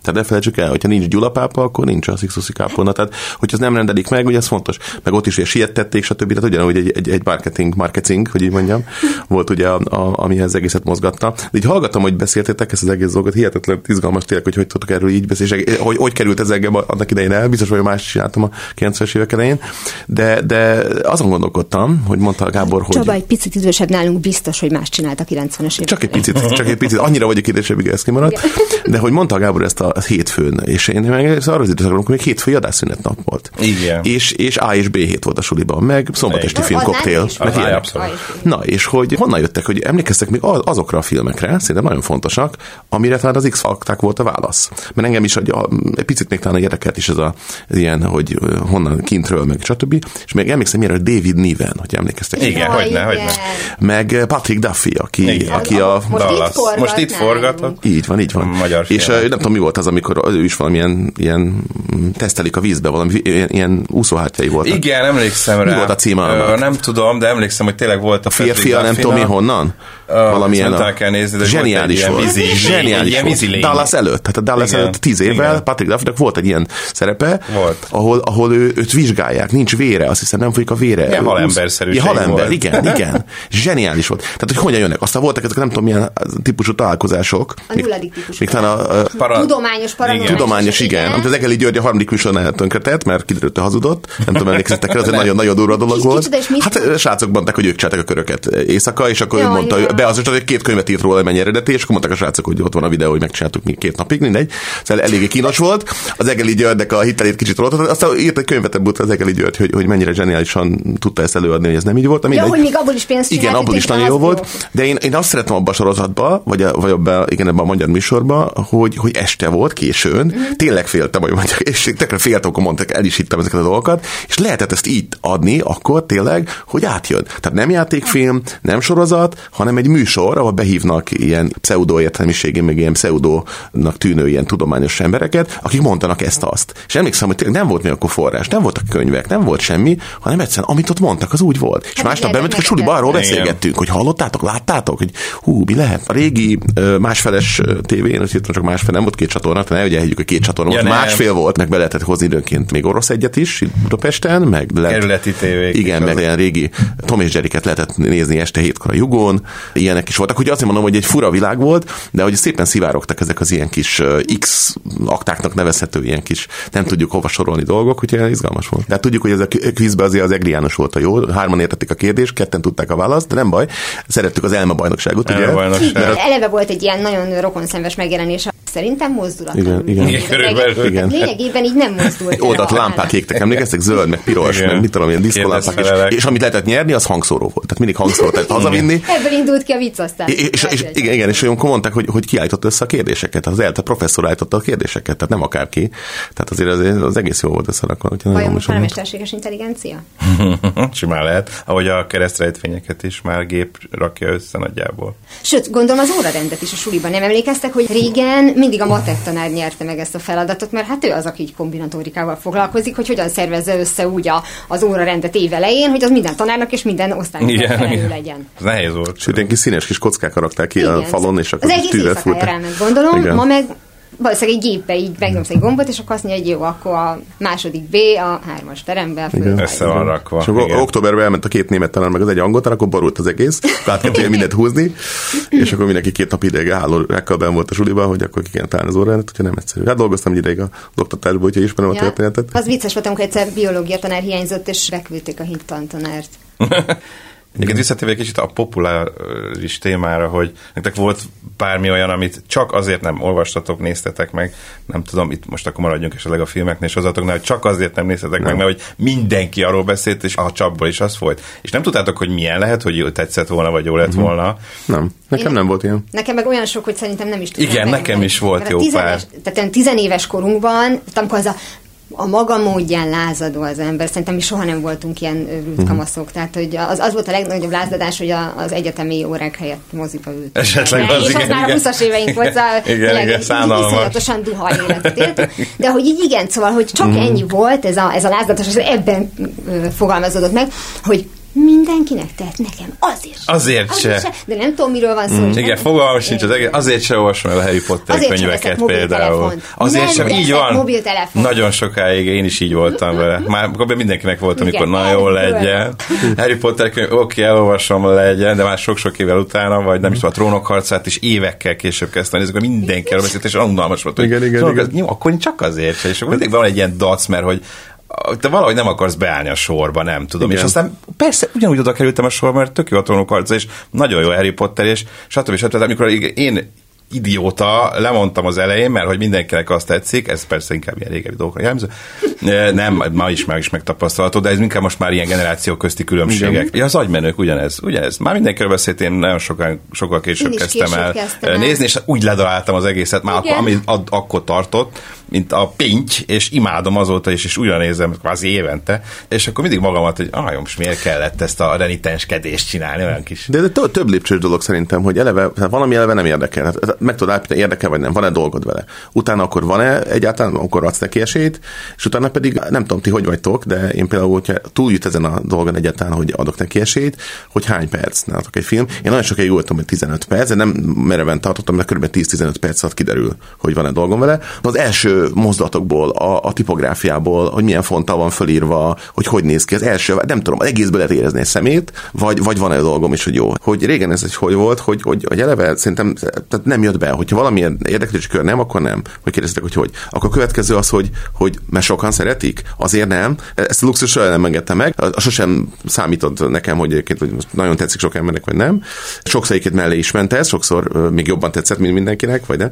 Tehát ne felejtsük el, hogyha nincs gyulapápa, akkor nincs a szixuszi kápolna. Tehát, hogyha ez nem rendelik meg, ugye ez fontos. Meg ott is ugye siettették, stb. Tehát ugyanúgy egy, egy, egy marketing, marketing, hogy így mondjam, volt ugye, a, a, ami az egészet mozgatta. De így hallgatom, hogy beszéltétek ezt az egész dolgot, hihetetlen izgalmas tényleg, hogy hogy tudtok erről így beszélni, és hogy, hogy került ez engem annak idején el, biztos, hogy más csináltam a 90-es évek elején, de, de azon gondolkodtam, hogy mondta Gábor, hogy... Csaba egy picit idősebb nálunk, biztos, hogy más csinált a 90-es évek. Csak egy picit, csak egy picit, annyira vagyok idősebb, igen, ez kimaradt. De hogy mondta Gábor ezt a hétfőn, és én meg ez arra az időszakban, amikor még hétfői adásszünet nap volt. Igen. És, és A és B hét volt a suliban, meg szombat esti Igen. film Az koktél. nálunk is meg ilyenek. Na, és hogy hogy honnan jöttek, hogy emlékeztek még az- azokra a filmekre, szerintem nagyon fontosak, amire talán az x fakták volt a válasz. Mert engem is hogy a, egy picit még talán érdekelt is ez a ez ilyen, hogy honnan kintről, meg stb. És még emlékszem, milyen, hogy David Niven, hogy emlékeztek. Igen, Jaj, hogyne, igen. hogyne. Meg Patrick Duffy, aki, Igen. aki a... Most itt Dallas. forgat Most itt forgatott. Így van, így van. Magyar és nem tudom, mi volt az, amikor ő is valamilyen ilyen mm, tesztelik a vízbe, valami ilyen, ilyen úszóhártyai voltak. Igen, emlékszem rá. Mi volt a címe? Ö, Nem tudom, de emlékszem, hogy tényleg volt a Férfi, nem tudom mi honnan. Valamilyen a... kell nézni, de volt zseniális ilyen volt. vízi- zseniális ilyen volt. vízi lény. Dallas előtt, tehát a Dallas Igen, előtt tíz évvel igen. Patrick Duffynak volt egy ilyen szerepe, Volt. ahol, ahol ő, őt vizsgálják, nincs vére, azt hiszem nem folyik a vére. Ilyen Ő- halemberszerűség Ilyen halember, volt. igen, igen. Zseniális volt. Tehát, hogy hogyan jönnek. Aztán voltak ezek nem tudom milyen típusú találkozások. A nulladik típusú Még talán a, a Para- Tudományos, paranormális. Igen. Tudományos, igen. Amit az Egeli György a harmadik műsornál tönkretett, mert kiderült, hogy hazudott. Nem tudom, emlékeztek el, ez egy nagyon-nagyon durva dolog volt. Hát srácok mondták, hogy ők csináltak a köröket éjszaka, és akkor ő mondta, beazonosított, hogy két könyvet írt róla, mennyi eredeti, és akkor mondták a srácok, hogy ott van a videó, hogy megcsináltuk mi két napig, mindegy. Szóval eléggé kínos volt. Az Egeli Györgynek a hitelét kicsit rólta, aztán írt egy könyvet ebből az Egeli György, hogy, hogy mennyire zseniálisan tudta ezt előadni, hogy ez nem így volt. de Ja, mindegy. hogy még abból is pénzt Igen, abból is nagyon jó volt. De én, én azt szeretem abban a sorozatban, vagy, a, vagy abban, igen, ebben a magyar műsorban, hogy, hogy este volt, későn, Mhm. tényleg féltem, hogy mondják, és tökre féltem, akkor mondták, el is hittem ezeket a dolgokat, és lehetett ezt így adni, akkor tényleg, hogy átjön. Tehát nem játékfilm, nem sorozat, hanem egy műsor, ahol behívnak ilyen pseudo értelmiségi, meg ilyen pseudónak tűnő ilyen tudományos embereket, akik mondanak ezt-azt. És emlékszem, hogy tényleg nem volt még akkor forrás, nem voltak könyvek, nem volt semmi, hanem egyszerűen amit ott mondtak, az úgy volt. És Hát másnap bementünk a suliba, arról beszélgettünk, hogy hallottátok, láttátok, hogy hú, mi lehet? A régi másfeles tévén, azt hittem csak másfél, nem volt két csatorna, tehát ne ugye higgyük, hogy két csatorna, Ja, most nem. másfél volt, meg be lehetett hozni időnként még orosz egyet is, Budapesten, meg lehet, Kerületi tévék Igen, meg az. ilyen régi Tom és Jerryket lehetett nézni este hétkor a Jugón, ilyenek is voltak. Ugye azért mondom, hogy egy fura világ volt, de hogy szépen szivárogtak ezek az ilyen kis X aktáknak nevezhető ilyen kis, nem tudjuk hova sorolni dolgok, úgyhogy ilyen izgalmas volt. De hát tudjuk, hogy ez a quizben azért az Egri János volt a jó, hárman értették a kérdést, ketten tudták a választ, de nem baj, szerettük az Elma bajnokságot, ugye? Elma bajnokság. Mert az- Eleve volt egy ilyen nagyon rokonszenves megjelenése. Szerintem mozdulatlan. Igen, igen. Igen, körülbelül. Igen. Lényegében így nem mozdult. El. lámpák égtek, emlékeztek? Zöld, meg piros, Igen. meg mit tudom, ilyen diszkolámpák. És, és, amit lehetett nyerni, az hangszóró volt. Tehát mindig hangszórót lehetett hazavinni. Ebből indult ki a vicc aztán. És, és, és, igen, igen, és olyankor mondták, hogy, hogy ki össze a kérdéseket. Az ELTE professzor állította a kérdéseket, tehát nem akárki. Tehát azért az, az egész jó volt összerakva. Vajon most már most mesterséges intelligencia? Simán lehet. Ahogy a keresztrejtvényeket is már gép rakja össze nagyjából. Sőt, gondolom az órarendet is a suliban nem emlékeztek, hogy régen mindig a matek tanár nyerte meg ezt a feladatot, mert hát ő az, aki így kombinatorikával foglalkozik, hogy hogyan szervezze össze úgy a, az órarendet évelején, hogy az minden tanárnak és minden osztálynak Igen, igen. legyen. Ez nehéz volt. Sőt, ilyen kis színes kis kockákat rakták ki a Igen. falon, és akkor az egész elment, gondolom, Igen. ma meg valószínűleg egy gépbe így megnyomsz egy gombot, és akkor azt mondja, hogy jó, akkor a második B, a hármas terembe, a Össze van rakva. És akkor októberben elment a két német tanár, meg az egy angol tanár, akkor borult az egész, át kellett mindent húzni, és akkor mindenki két nap ideig hálórákkal ben volt a suliban, hogy akkor ki kéne találni az órárendet, úgyhogy nem egyszerű. Hát dolgoztam egy ideig az oktatásban, úgyhogy ismerem a történetet. Az vicces volt, amikor egyszer biológia tanár hiányzott, és beküldték a hintantanárt. Egyébként visszatérve egy kicsit a populáris témára, hogy nektek volt bármi olyan, amit csak azért nem olvastatok, néztetek meg, nem tudom, itt most akkor maradjunk esetleg a filmeknél, sorozatoknál, hogy csak azért nem néztetek meg, mert hogy mindenki arról beszélt, és a csapból is az folyt. És nem tudtátok, hogy milyen lehet, hogy jó- tetszett volna, vagy jó lett Mhm. volna. Nem, nekem Én- nem volt ilyen. Nekem meg olyan sok, hogy szerintem nem is tudom. Igen, nekem is volt jó tizenes, pár. Tehát tizenéves korunkban, amikor az a a maga módján lázadó az ember. Szerintem mi soha nem voltunk ilyen Mhm. ült kamaszok. Tehát, hogy az, az volt a legnagyobb lázadás, hogy a, az egyetemi órák helyett moziba ült. Esetleg az, És igen, az már a igen. 20-as éveink volt, szóval Igen, igen, iszonyatosan duha életet éltünk. De hogy így igen, szóval, hogy csak Mhm. ennyi volt ez a, ez a lázadatos, és ebben fogalmazódott meg, hogy mindenkinek, tehát nekem azért sem. Azért se. De nem tudom, miről van szó. és Igen, nem- fogalmam sincs az egész. Azért sem olvasom el a Harry Potter Azért könyveket például. Azért Nem sem, így van. mobiltelefont. Nagyon sokáig én is így voltam vele. Már akkor mindenkinek volt, amikor na jó ebből. legyen. Harry Potter könyv, oké, elolvasom legyen, de már sok-sok évvel utána, vagy nem is tudom, a trónok harcát is évekkel később kezdtem nézni, akkor mindenki arról beszélt, és unalmas volt. Igen, igen, igen. akkor csak azért se, és akkor mindig van egy ilyen dac, mert hogy te valahogy nem akarsz beállni a sorba, nem tudom. Igen. És aztán persze ugyanúgy oda kerültem a sorba, mert tök jó a trónok harca, és nagyon jó Harry Potter, és stb. stb. stb. Amikor én idióta, lemondtam az elején, mert hogy mindenkinek azt tetszik, ez persze inkább ilyen régebbi dolgokra jellemző. Nem, ma is már is megtapasztalható, de ez inkább most már ilyen generáció közti különbségek. Ja, az agymenők ugyanez, ugyanez. Már mindenkiről beszélt, én nagyon sokan, sokkal később kezdtem később el kezdtem el. nézni, és úgy ledaláltam az egészet, már Igen. akkor, ami ad, akkor tartott, mint a pinty, és imádom azóta is, és ugyan nézem kvázi évente, és akkor mindig magamat, hogy ah, most miért kellett ezt a renitenskedést csinálni, olyan kis De tö- több lépcsős dolog szerintem, hogy eleve, tehát valami eleve nem érdekel. Hát meg tudod állapítani, érdekel vagy nem, van-e dolgod vele. Utána akkor van-e egyáltalán, akkor adsz neki esélyt, és utána pedig nem tudom, ti hogy vagytok, de én például, hogyha túljut ezen a dolgon egyáltalán, hogy adok neki esélyt, hogy hány perc nálatok egy film. Én nagyon sokáig voltam, hogy 15 perc, de nem mereven tartottam, mert kb. 10-15 perc alatt kiderül, hogy van-e dolgom vele. Az első mozdulatokból, a, a tipográfiából, hogy milyen fonttal van fölírva, hogy hogy néz ki az első, nem tudom, egészből lehet érezni egy szemét, vagy, vagy van-e dolgom is, hogy jó. Hogy régen ez egy hogy volt, hogy, hogy, hogy eleve szerintem tehát nem jött be, hogyha valamilyen érdeklődési kör nem, akkor nem. Hogy kérdeztek, hogy hogy. Akkor a következő az, hogy, hogy mert sokan szeretik, azért nem. Ezt a luxus nem engedte meg. Sosem számított nekem, hogy egyébként hogy nagyon tetszik sok embernek, vagy nem. Sokszor egyébként mellé is ment ez, sokszor még jobban tetszett, mint mindenkinek, vagy nem.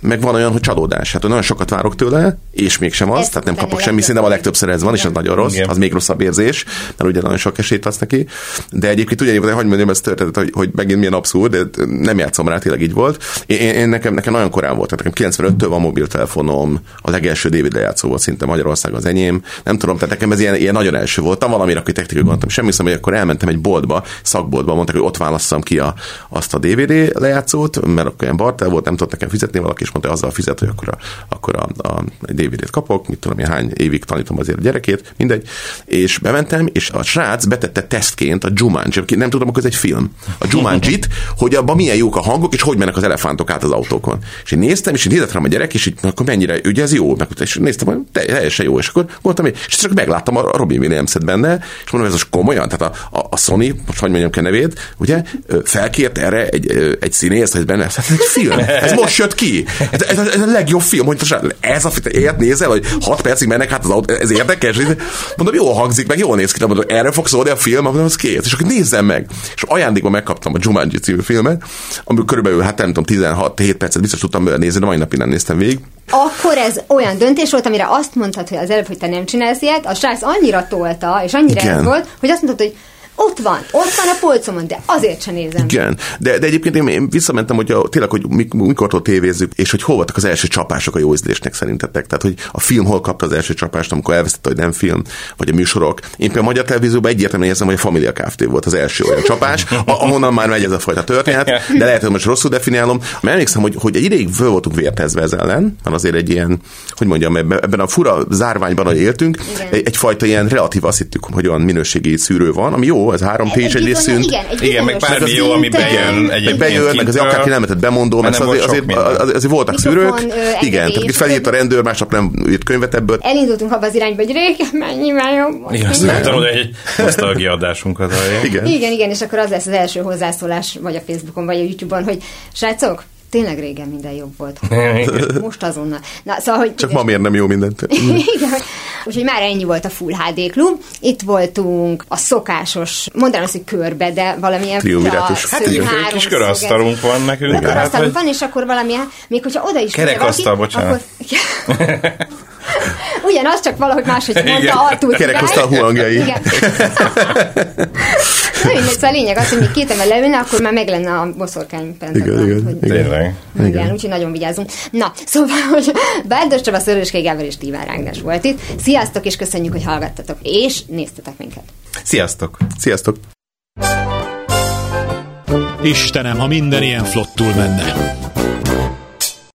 Meg van olyan, hogy csalódás. Hát nagyon sokat várok tőle, és mégsem az, Ezt tehát nem kapok semmi, szerintem a legtöbbször ez van, és az nagyon rossz, Igen. az még rosszabb érzés, mert ugye nagyon sok esélyt adsz neki. De egyébként ugyanígy, hogy hogy mondjam, ez történet, hogy, hogy megint milyen abszurd, de nem játszom rá, tényleg így volt. Én, én, nekem, nekem nagyon korán volt, tehát nekem 95-től van mobiltelefonom, a legelső David lejátszó volt szinte Magyarország az enyém. Nem tudom, tehát nekem ez ilyen, ilyen nagyon első voltam, valamire, aki technikai gondoltam. Semmi hiszem, hogy akkor elmentem egy boltba, szakboltba, mondták, hogy ott válasszam ki a, azt a DVD lejátszót, mert akkor ilyen bartel volt, nem tudott nekem fizetni valaki, és mondta, hogy azzal fizet, hogy akkor a, akkor a, a DVD-t kapok, mit tudom, én hány évig tanítom azért a gyerekét, mindegy. És bementem, és a srác betette tesztként a Jumanji, nem tudom, akkor ez egy film. A Jumanjit, hogy abban milyen jók a hangok, és hogy mennek az elefántok át az autókon. És én néztem, és én nézett rám a gyerek, és így, "Na, akkor mennyire, ugye ez jó, meg, és néztem, hogy te- teljesen jó, és akkor mondtam, és csak megláttam a Robin Williams-et benne, és mondom, ez most komolyan, tehát a, a, a Sony, most hogy mondjam ki a nevét, ugye, felkért erre egy, egy színész, hogy benne, ez egy film, ez most jött ki, ez, ez, ez a legjobb film, hogy ez a ilyet nézel, hogy 6 percig mennek hát az autó, ez érdekes, mondom, jól hangzik, meg jól néz ki, de mondom, erre fog szólni a film, mondom, az kész, és akkor nézzem meg. És ajándékban megkaptam a Jumanji című filmet, ami körülbelül, hát nem tudom, 16-7 percet biztos tudtam nézni, de mai napig nem néztem végig. Akkor ez olyan döntés volt, amire azt mondtad, hogy az előbb, hogy te nem csinálsz ilyet, a srác annyira tolta, és annyira Igen. ez volt, hogy azt mondtad, hogy ott van, ott van a polcomon, de azért sem nézem. Igen, de, de egyébként én, én visszamentem, hogy a, tényleg, hogy mik, mikortól tévézzük, és hogy hol voltak az első csapások a jó ízlésnek szerintetek. Tehát, hogy a film hol kapta az első csapást, amikor elvesztette, hogy nem film, vagy a műsorok. Én például a magyar televízióban egyértelműen érzem, hogy a Familia Kft. volt az első olyan csapás, ahonnan már megy ez a fajta történet, de lehet, hogy most rosszul definiálom. Mert emlékszem, hogy, hogy egy ideig föl voltunk vértezve ez ellen, mert azért egy ilyen, hogy mondjam, ebben a fura zárványban, hogy éltünk, Igen. egy, egyfajta ilyen relatív azt hittük, hogy olyan minőségi szűrő van, ami jó, ez 3T is egy bizonyos- szűnt. Igen, egy Igen, meg bármi jó, ami bejön Meg egyébként bejött, meg azért akárki nem lehetett bemondó, Hanem azért, azért, azért voltak szűrők. Igen, tehát felírt a rendőr, másnap nem írt könyvet ebből. Elindultunk abba az irányba, hogy régen mennyivel jobb. Igen, azt Igen. mondtam, hogy egy adásunkat. Igen. Igen, igen, és akkor az lesz az első hozzászólás, vagy a Facebookon, vagy a YouTube-on, hogy srácok, tényleg régen minden jobb volt. Most azonnal. Na, szóval, hogy Csak ma miért nem jó mindent. Igen. Úgyhogy már ennyi volt a Full HD Klub. Itt voltunk a szokásos, mondanám azt, hogy körbe, de valamilyen Triumvirátus. Hát egy kis körasztalunk van nekünk. Tehát, körasztalunk hogy- van, és akkor valamilyen, még hogyha oda is Kerekasztal, valaki, bocsánat. Akkor... Ugyanaz, csak valahogy máshogy mondta Igen. Artur Kerekasztal huangjai. Igen. Na mindegy, szóval a lényeg az, hogy még két ember leülne, akkor már meg lenne a boszorkány pentagram. Igen, igen, hogy- igen. Tényleg. igen, igen. úgyhogy nagyon vigyázunk. Na, szóval, hogy Bárdos Csaba, Szöröskei Gábor és Tívár Ágnes volt itt. Sziasztok, és köszönjük, hogy hallgattatok, és néztetek minket. Sziasztok! Sziasztok! Istenem, ha minden ilyen flottul menne.